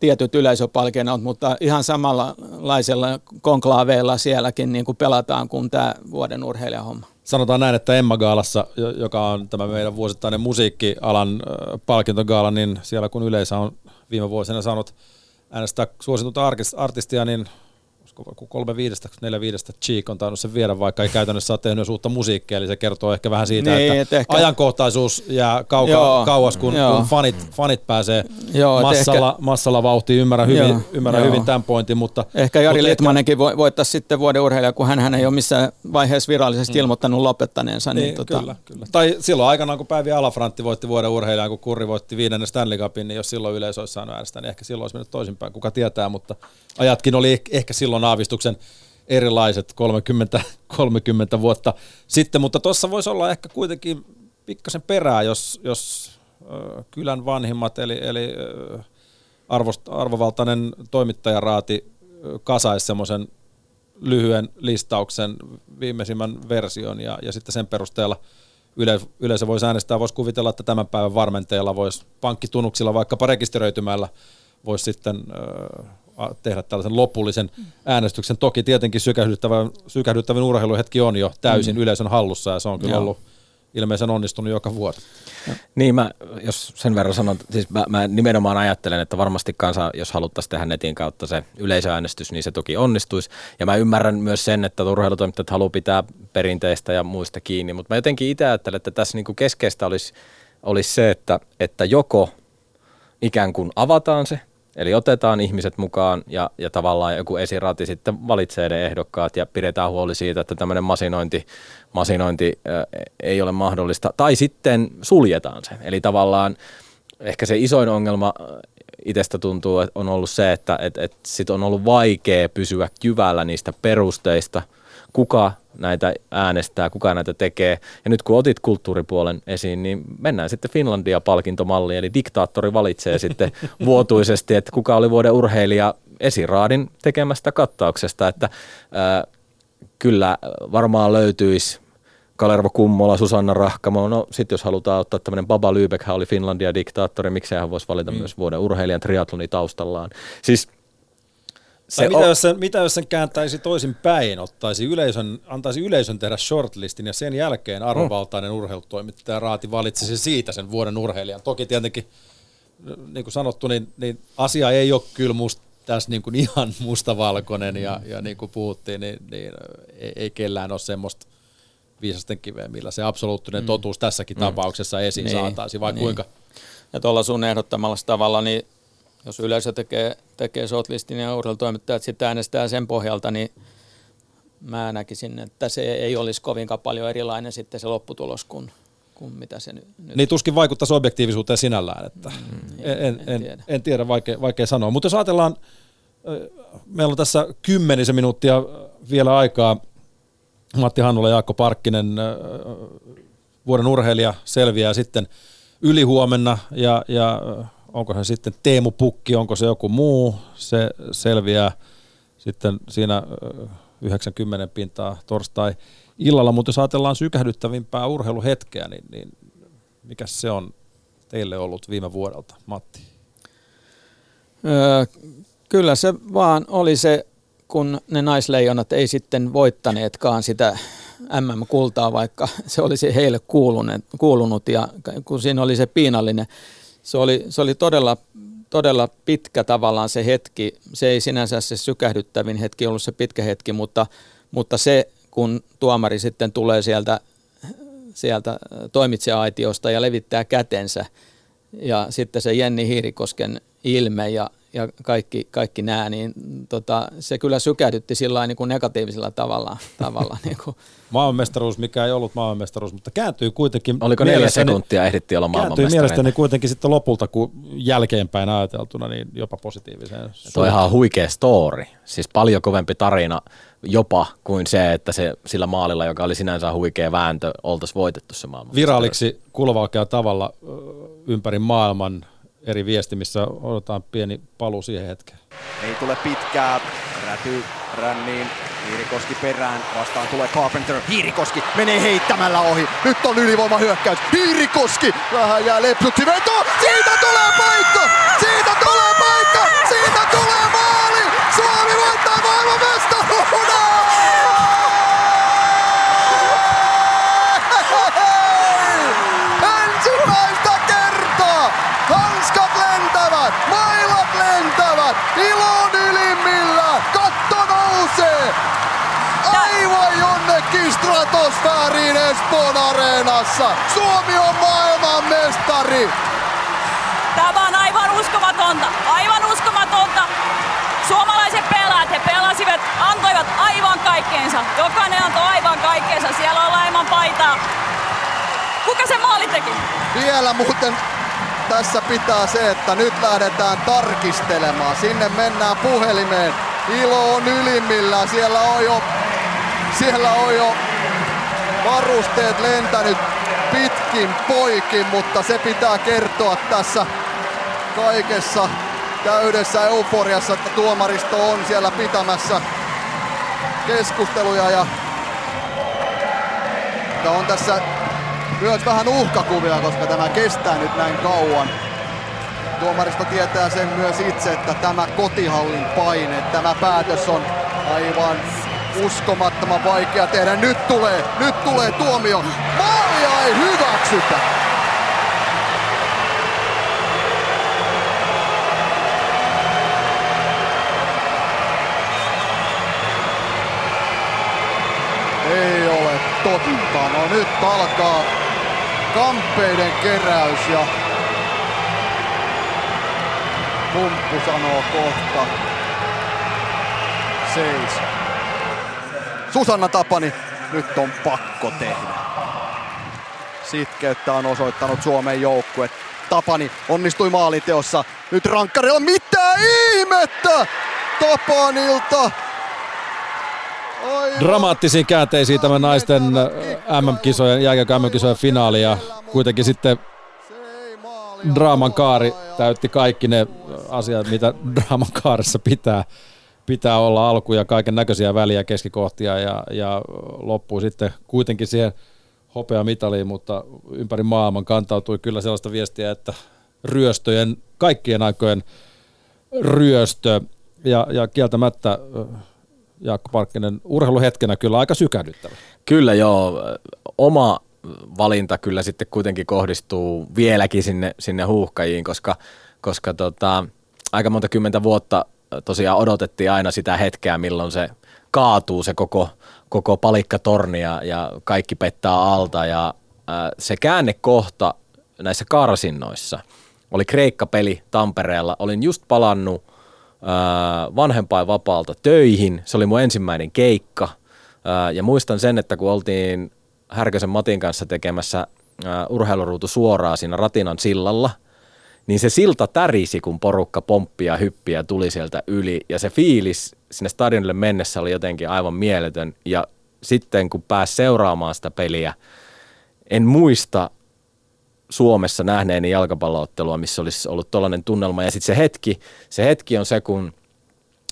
tietyt yleisöpalkinnot, mutta ihan samanlaisella konklaaveilla sielläkin niin kuin pelataan kuin tämä vuoden urheilijahomma. Sanotaan näin, että Emma Gaalassa, joka on tämä meidän vuosittainen musiikkialan palkintogaala, niin siellä kun yleisö on viime vuosina saanut äänestää suositulta artistia, niin kolme viidestä, neljä viidestä Cheek on tainnut sen viedä, vaikka ei käytännössä ole tehnyt uutta musiikkia, eli se kertoo ehkä vähän siitä, niin, että, että ehkä... ajankohtaisuus jää kauka, joo, kauas, kun, kun fanit, fanit pääsee joo, massalla, ehkä... massalla vauhtiin. Ymmärrän, hyvin, joo, ymmärrän joo. hyvin tämän pointin, mutta... Ehkä Jari Litmanenkin ehkä... voittaisi sitten vuoden urheilija, kun hän, hän ei ole missään vaiheessa virallisesti mm. ilmoittanut lopettaneensa. Niin, niin tota... kyllä, kyllä. Tai silloin aikanaan, kun Päivi Alafrantti voitti vuoden urheilijan, kun Kurri voitti viidennen Stanley Cupin, niin jos silloin yleisö olisi saanut äänestää, niin ehkä silloin olisi mennyt toisinpäin, kuka tietää, mutta ajatkin oli ehkä silloin aavistuksen erilaiset 30, 30 vuotta sitten, mutta tuossa voisi olla ehkä kuitenkin pikkasen perää, jos, jos äh, kylän vanhimmat, eli, eli äh, arvost, arvovaltainen toimittajaraati äh, kasaisi semmoisen lyhyen listauksen, viimeisimmän version, ja, ja sitten sen perusteella yle, yleisö voisi äänestää, voisi kuvitella, että tämän päivän varmenteella voisi pankkitunuksilla vaikkapa rekisteröitymällä voisi sitten tehdä tällaisen lopullisen äänestyksen. Toki tietenkin sykähdyttävän, sykähdyttävän urheiluhetki on jo täysin mm. yleisön hallussa ja se on kyllä Joo. ollut ilmeisen onnistunut joka vuosi. Niin mä, jos sen verran sanon, siis mä, mä nimenomaan ajattelen, että varmasti kansa, jos haluttaisiin tehdä netin kautta se yleisöäänestys, niin se toki onnistuisi. Ja mä ymmärrän myös sen, että urheilutoimittajat haluaa pitää perinteistä ja muista kiinni, mutta mä jotenkin itse ajattelen, että tässä niinku keskeistä olisi, olisi se, että, että joko ikään kuin avataan se Eli otetaan ihmiset mukaan ja, ja tavallaan joku esirati sitten valitsee ne ehdokkaat ja pidetään huoli siitä, että tämmöinen masinointi, masinointi äh, ei ole mahdollista. Tai sitten suljetaan se. Eli tavallaan ehkä se isoin ongelma itsestä tuntuu, että on ollut se, että et, et sit on ollut vaikea pysyä kyvällä niistä perusteista, kuka näitä äänestää, kuka näitä tekee. Ja nyt kun otit kulttuuripuolen esiin, niin mennään sitten Finlandia-palkintomalliin, eli diktaattori valitsee sitten vuotuisesti, että kuka oli vuoden urheilija esiraadin tekemästä kattauksesta, että ää, kyllä varmaan löytyisi Kalervo Kummola, Susanna Rahkamo. No sitten jos halutaan ottaa tämmöinen Baba Lübeck, oli Finlandia-diktaattori, miksei hän voisi valita mm. myös vuoden urheilijan triatloni taustallaan. Siis se mitä, o- jos sen, mitä jos sen kääntäisi toisin päin, ottaisi yleisön, antaisi yleisön tehdä shortlistin ja sen jälkeen arvovaltainen mm. urheilutoimittaja Raati valitsisi siitä sen vuoden urheilijan. Toki tietenkin, niin kuin sanottu, niin, niin asia ei ole kyllä musta tässä niin kuin ihan mustavalkoinen ja, ja niin kuin puhuttiin, niin, niin ei, ei kellään ole semmoista viisasten kiveä, millä se absoluuttinen mm. totuus tässäkin mm. tapauksessa esiin niin, saataisiin, vai niin. kuinka? Ja tuolla sun ehdottamalla tavalla, niin jos yleisö tekee, tekee shortlistin ja urheilutoimittajat sitten äänestää sen pohjalta, niin mä näkisin, että se ei olisi kovinkaan paljon erilainen sitten se lopputulos kuin, kuin mitä se nyt... Niin tuskin vaikuttaisi objektiivisuuteen sinällään, että mm, en, en, en, tiedä. en tiedä, vaikea, vaikea sanoa. Mutta jos ajatellaan, meillä on tässä kymmenisen minuuttia vielä aikaa, Matti Hannula ja Jaakko Parkkinen, vuoden urheilija selviää sitten ylihuomenna ja, ja onko se sitten Teemu Pukki, onko se joku muu, se selviää sitten siinä 90 pintaa torstai illalla, mutta jos ajatellaan sykähdyttävimpää urheiluhetkeä, niin, niin mikä se on teille ollut viime vuodelta, Matti? Öö, kyllä se vaan oli se, kun ne naisleijonat ei sitten voittaneetkaan sitä MM-kultaa, vaikka se olisi heille kuulunut, kuulunut ja kun siinä oli se piinallinen se oli, se oli todella, todella pitkä tavallaan se hetki. Se ei sinänsä se sykähdyttävin hetki ollut se pitkä hetki, mutta, mutta se, kun tuomari sitten tulee sieltä, sieltä toimitsijaitiosta ja levittää kätensä, ja sitten se Jenni Hiirikosken ilme ja, ja kaikki, kaikki nämä, niin tota, se kyllä sykähdytti sillä niin kuin negatiivisella tavalla. tavalla niin kuin. Maailmanmestaruus, mikä ei ollut maailmanmestaruus, mutta kääntyy kuitenkin. Oliko neljä sekuntia ehditti olla maailmanmestaruus? Kääntyy mielestäni kuitenkin sitten lopulta, kun jälkeenpäin ajateltuna, niin jopa positiiviseen. Tuo on ihan huikea story. Siis paljon kovempi tarina jopa kuin se, että se sillä maalilla, joka oli sinänsä huikea vääntö, oltaisiin voitettu se maailman. Viralliksi kuuluvalla tavalla ympäri maailman eri viestimissä odotetaan pieni paluu siihen hetkeen. Ei tule pitkää, räty ränniin, Hiirikoski perään, vastaan tulee Carpenter, Hiirikoski menee heittämällä ohi, nyt on ylivoimahyökkäys, Hiirikoski, vähän jää lepsutti veto, siitä tulee paikka, siitä tulee paikka, siitä tulee maali, Suomi voittaa maailman Jonnekin stratosfääriin Espoon areenassa. Suomi on maailman mestari. Tämä on aivan uskomatonta, aivan uskomatonta. Suomalaiset pelaajat, he pelasivat, antoivat aivan kaikkeensa. Jokainen antoi aivan kaikkeensa, siellä on ilman paitaa. Kuka se maali teki? Vielä muuten tässä pitää se, että nyt lähdetään tarkistelemaan. Sinne mennään puhelimeen. Ilo on ylimmillä, siellä on jo, siellä on jo varusteet lentänyt pitkin poikin, mutta se pitää kertoa tässä kaikessa täydessä euforiassa, että tuomaristo on siellä pitämässä keskusteluja ja on tässä myös vähän uhkakuvia, koska tämä kestää nyt näin kauan. Tuomaristo tietää sen myös itse, että tämä kotihallin paine, tämä päätös on aivan uskomattoman vaikea tehdä. Nyt tulee, nyt tulee tuomio. Maalia ei hyväksytä. Ei ole totta. No nyt alkaa kamppeiden keräys ja Pumppu sanoo kohta seis. Susanna Tapani, nyt on pakko tehdä. Sitkeyttä on osoittanut Suomen joukkue. Tapani onnistui maaliteossa. Nyt rankkarilla mitä ihmettä Tapanilta. Aivan. Dramaattisiin käänteisiin tämä naisten MM-kisojen, jääkiekko MM-kisojen finaali ja kuitenkin sitten draaman kaari täytti kaikki ne asiat, mitä draaman kaaressa pitää, pitää olla alku ja kaiken näköisiä väliä keskikohtia ja, ja loppui sitten kuitenkin siihen hopeamitaliin, mutta ympäri maailman kantautui kyllä sellaista viestiä, että ryöstöjen, kaikkien aikojen ryöstö ja, ja kieltämättä Jaakko Parkkinen urheiluhetkenä kyllä aika sykähdyttävä. Kyllä joo, oma valinta kyllä sitten kuitenkin kohdistuu vieläkin sinne, sinne huuhkajiin, koska, koska tota, aika monta kymmentä vuotta tosiaan odotettiin aina sitä hetkeä, milloin se kaatuu se koko, koko palikkatorni ja, ja kaikki pettää alta ja ää, se käännekohta näissä karsinnoissa oli Kreikka-peli Tampereella. Olin just palannut ää, vanhempainvapaalta töihin. Se oli mun ensimmäinen keikka. Ää, ja muistan sen, että kun oltiin Härkösen Matin kanssa tekemässä urheiluruutu suoraan siinä Ratinan sillalla, niin se silta tärisi, kun porukka pomppia hyppiä tuli sieltä yli. Ja se fiilis sinne stadionille mennessä oli jotenkin aivan mieletön. Ja sitten kun pääsi seuraamaan sitä peliä, en muista Suomessa nähneeni jalkapalloottelua, missä olisi ollut tollainen tunnelma. Ja sitten se hetki, se hetki on se, kun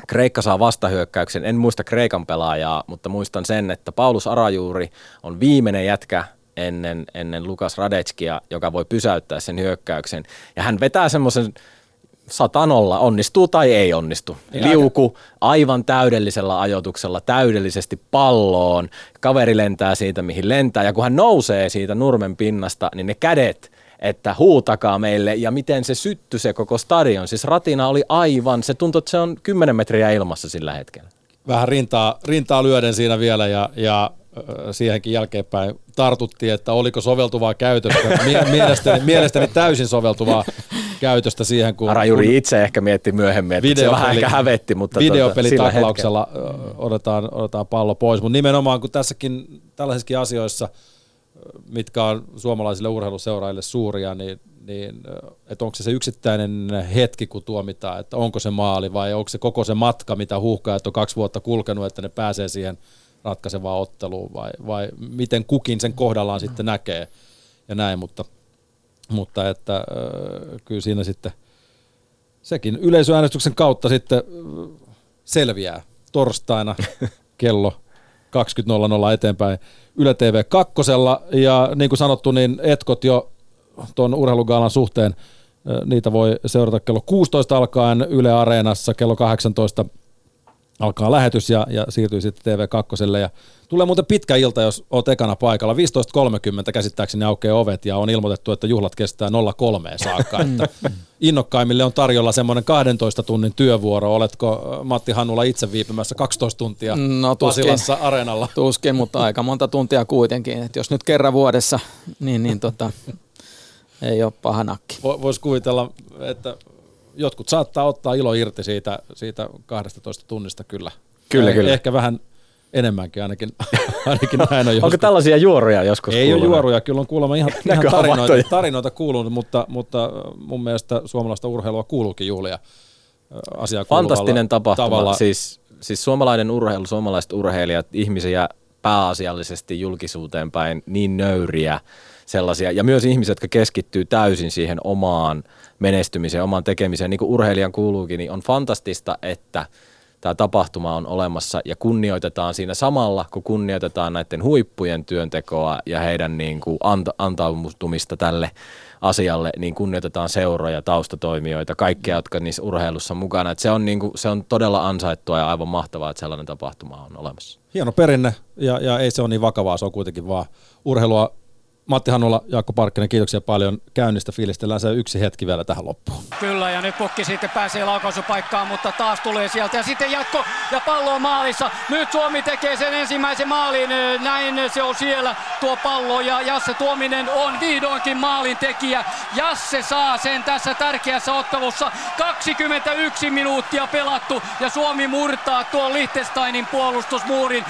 Kreikka saa vastahyökkäyksen. En muista Kreikan pelaajaa, mutta muistan sen, että Paulus Arajuuri on viimeinen jätkä ennen, ennen Lukas Radetskia, joka voi pysäyttää sen hyökkäyksen. Ja hän vetää semmoisen satanolla, onnistuu tai ei onnistu. Liuku aivan täydellisellä ajoituksella, täydellisesti palloon. Kaveri lentää siitä, mihin lentää. Ja kun hän nousee siitä nurmen pinnasta, niin ne kädet – että huutakaa meille ja miten se syttyi se koko stadion. Siis ratina oli aivan, se tuntui, että se on 10 metriä ilmassa sillä hetkellä. Vähän rintaa, rintaa lyöden siinä vielä ja, ja siihenkin jälkeenpäin tartuttiin, että oliko soveltuvaa käytöstä. Mielestäni, mielestäni täysin soveltuvaa käytöstä siihen, kun... Arajuri kun itse ehkä mietti myöhemmin, että se vähän ehkä hävetti, mutta videopelitaklauksella tuota, otetaan, otetaan pallo pois, mutta nimenomaan kun tässäkin tällaisissakin asioissa, mitkä on suomalaisille urheiluseuraajille suuria, niin, niin että onko se se yksittäinen hetki, kun tuomitaan, että onko se maali vai onko se koko se matka, mitä huuhkajat on kaksi vuotta kulkenut, että ne pääsee siihen ratkaisevaan otteluun vai, vai miten kukin sen kohdallaan sitten näkee ja näin, mutta, mutta että kyllä siinä sitten sekin yleisöäänestyksen kautta sitten selviää torstaina kello 20.00 eteenpäin Yle TV kakkosella. Ja niin kuin sanottu, niin etkot jo tuon urheilugaalan suhteen, niitä voi seurata kello 16 alkaen Yle Areenassa, kello 18 alkaa lähetys ja, ja siirtyy sitten TV2. Ja tulee muuten pitkä ilta, jos olet ekana paikalla. 15.30 käsittääkseni aukeaa ovet ja on ilmoitettu, että juhlat kestää 03 saakka. että innokkaimmille on tarjolla semmoinen 12 tunnin työvuoro. Oletko Matti Hannula itse viipymässä 12 tuntia no, tuskin, Pasilassa areenalla? Tuskin, mutta aika monta tuntia kuitenkin. Et jos nyt kerran vuodessa, niin, niin tota, ei ole paha nakki. Voisi kuvitella, että jotkut saattaa ottaa ilo irti siitä, siitä 12 tunnista kyllä. Kyllä, kyllä. Ehkä vähän enemmänkin ainakin, ainakin näin on joskus. Onko tällaisia juoruja joskus Ei kuulunut? ole juoruja, kyllä on kuulemma ihan, ihan tarinoita, tarinoita kuulunut, mutta, mutta mun mielestä suomalaista urheilua kuuluukin juhlia asiaa Fantastinen tapahtuma, tavalla. Siis, siis suomalainen urheilu, suomalaiset urheilijat, ihmisiä pääasiallisesti julkisuuteen päin niin nöyriä sellaisia, ja myös ihmiset, jotka keskittyy täysin siihen omaan menestymiseen, omaan tekemiseen, niin kuin urheilijan kuuluukin, niin on fantastista, että tämä tapahtuma on olemassa ja kunnioitetaan siinä samalla, kun kunnioitetaan näiden huippujen työntekoa ja heidän niin kuin anta, antautumista tälle asialle, niin kunnioitetaan seuroja, taustatoimijoita, kaikkia, jotka niissä urheilussa on mukana. Et se, on niin kuin, se on todella ansaittua ja aivan mahtavaa, että sellainen tapahtuma on olemassa. Hieno perinne ja, ja ei se ole niin vakavaa, se on kuitenkin vaan urheilua Matti Hannula, Jaakko Parkkinen, kiitoksia paljon käynnistä. Fiilistellään se yksi hetki vielä tähän loppuun. Kyllä, ja nyt pukki sitten pääsee laukaisupaikkaan, mutta taas tulee sieltä. Ja sitten jatko, ja pallo on maalissa. Nyt Suomi tekee sen ensimmäisen maalin. Näin se on siellä, tuo pallo. Ja Jasse Tuominen on vihdoinkin maalin tekijä. Jasse saa sen tässä tärkeässä ottelussa. 21 minuuttia pelattu, ja Suomi murtaa tuon Liechtensteinin puolustusmuurin.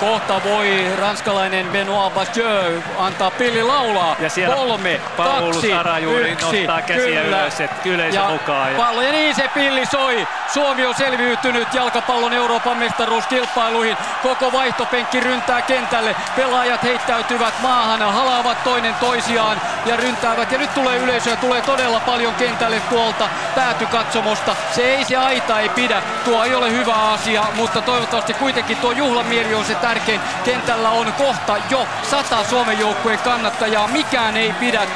Kohta voi ranskalainen Benoit Bastieux antaa pilli laulaa. Ja siellä Kolme, Paulus kaksi, Arajuri yksi. nostaa käsiä kyllä. ylös, että yleisö ja mukaan. Ja... Pallo, ja niin se pilli soi. Suomi on selviytynyt jalkapallon Euroopan mestaruuskilpailuihin. Koko vaihtopenkki ryntää kentälle. Pelaajat heittäytyvät maahan, halaavat toinen toisiaan ja ryntäävät. Ja nyt tulee yleisöä, tulee todella paljon kentälle tuolta päätykatsomosta. Se ei se aita ei pidä. Tuo ei ole hyvä asia, mutta toivottavasti kuitenkin tuo juhlamieli on se tärkein. Kentällä on kohta jo sata Suomen joukkueen kannattajaa. Mikään ei pidä.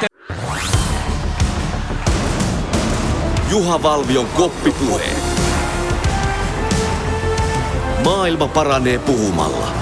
Juha Valvion koppipuheet. Maailma paranee puhumalla.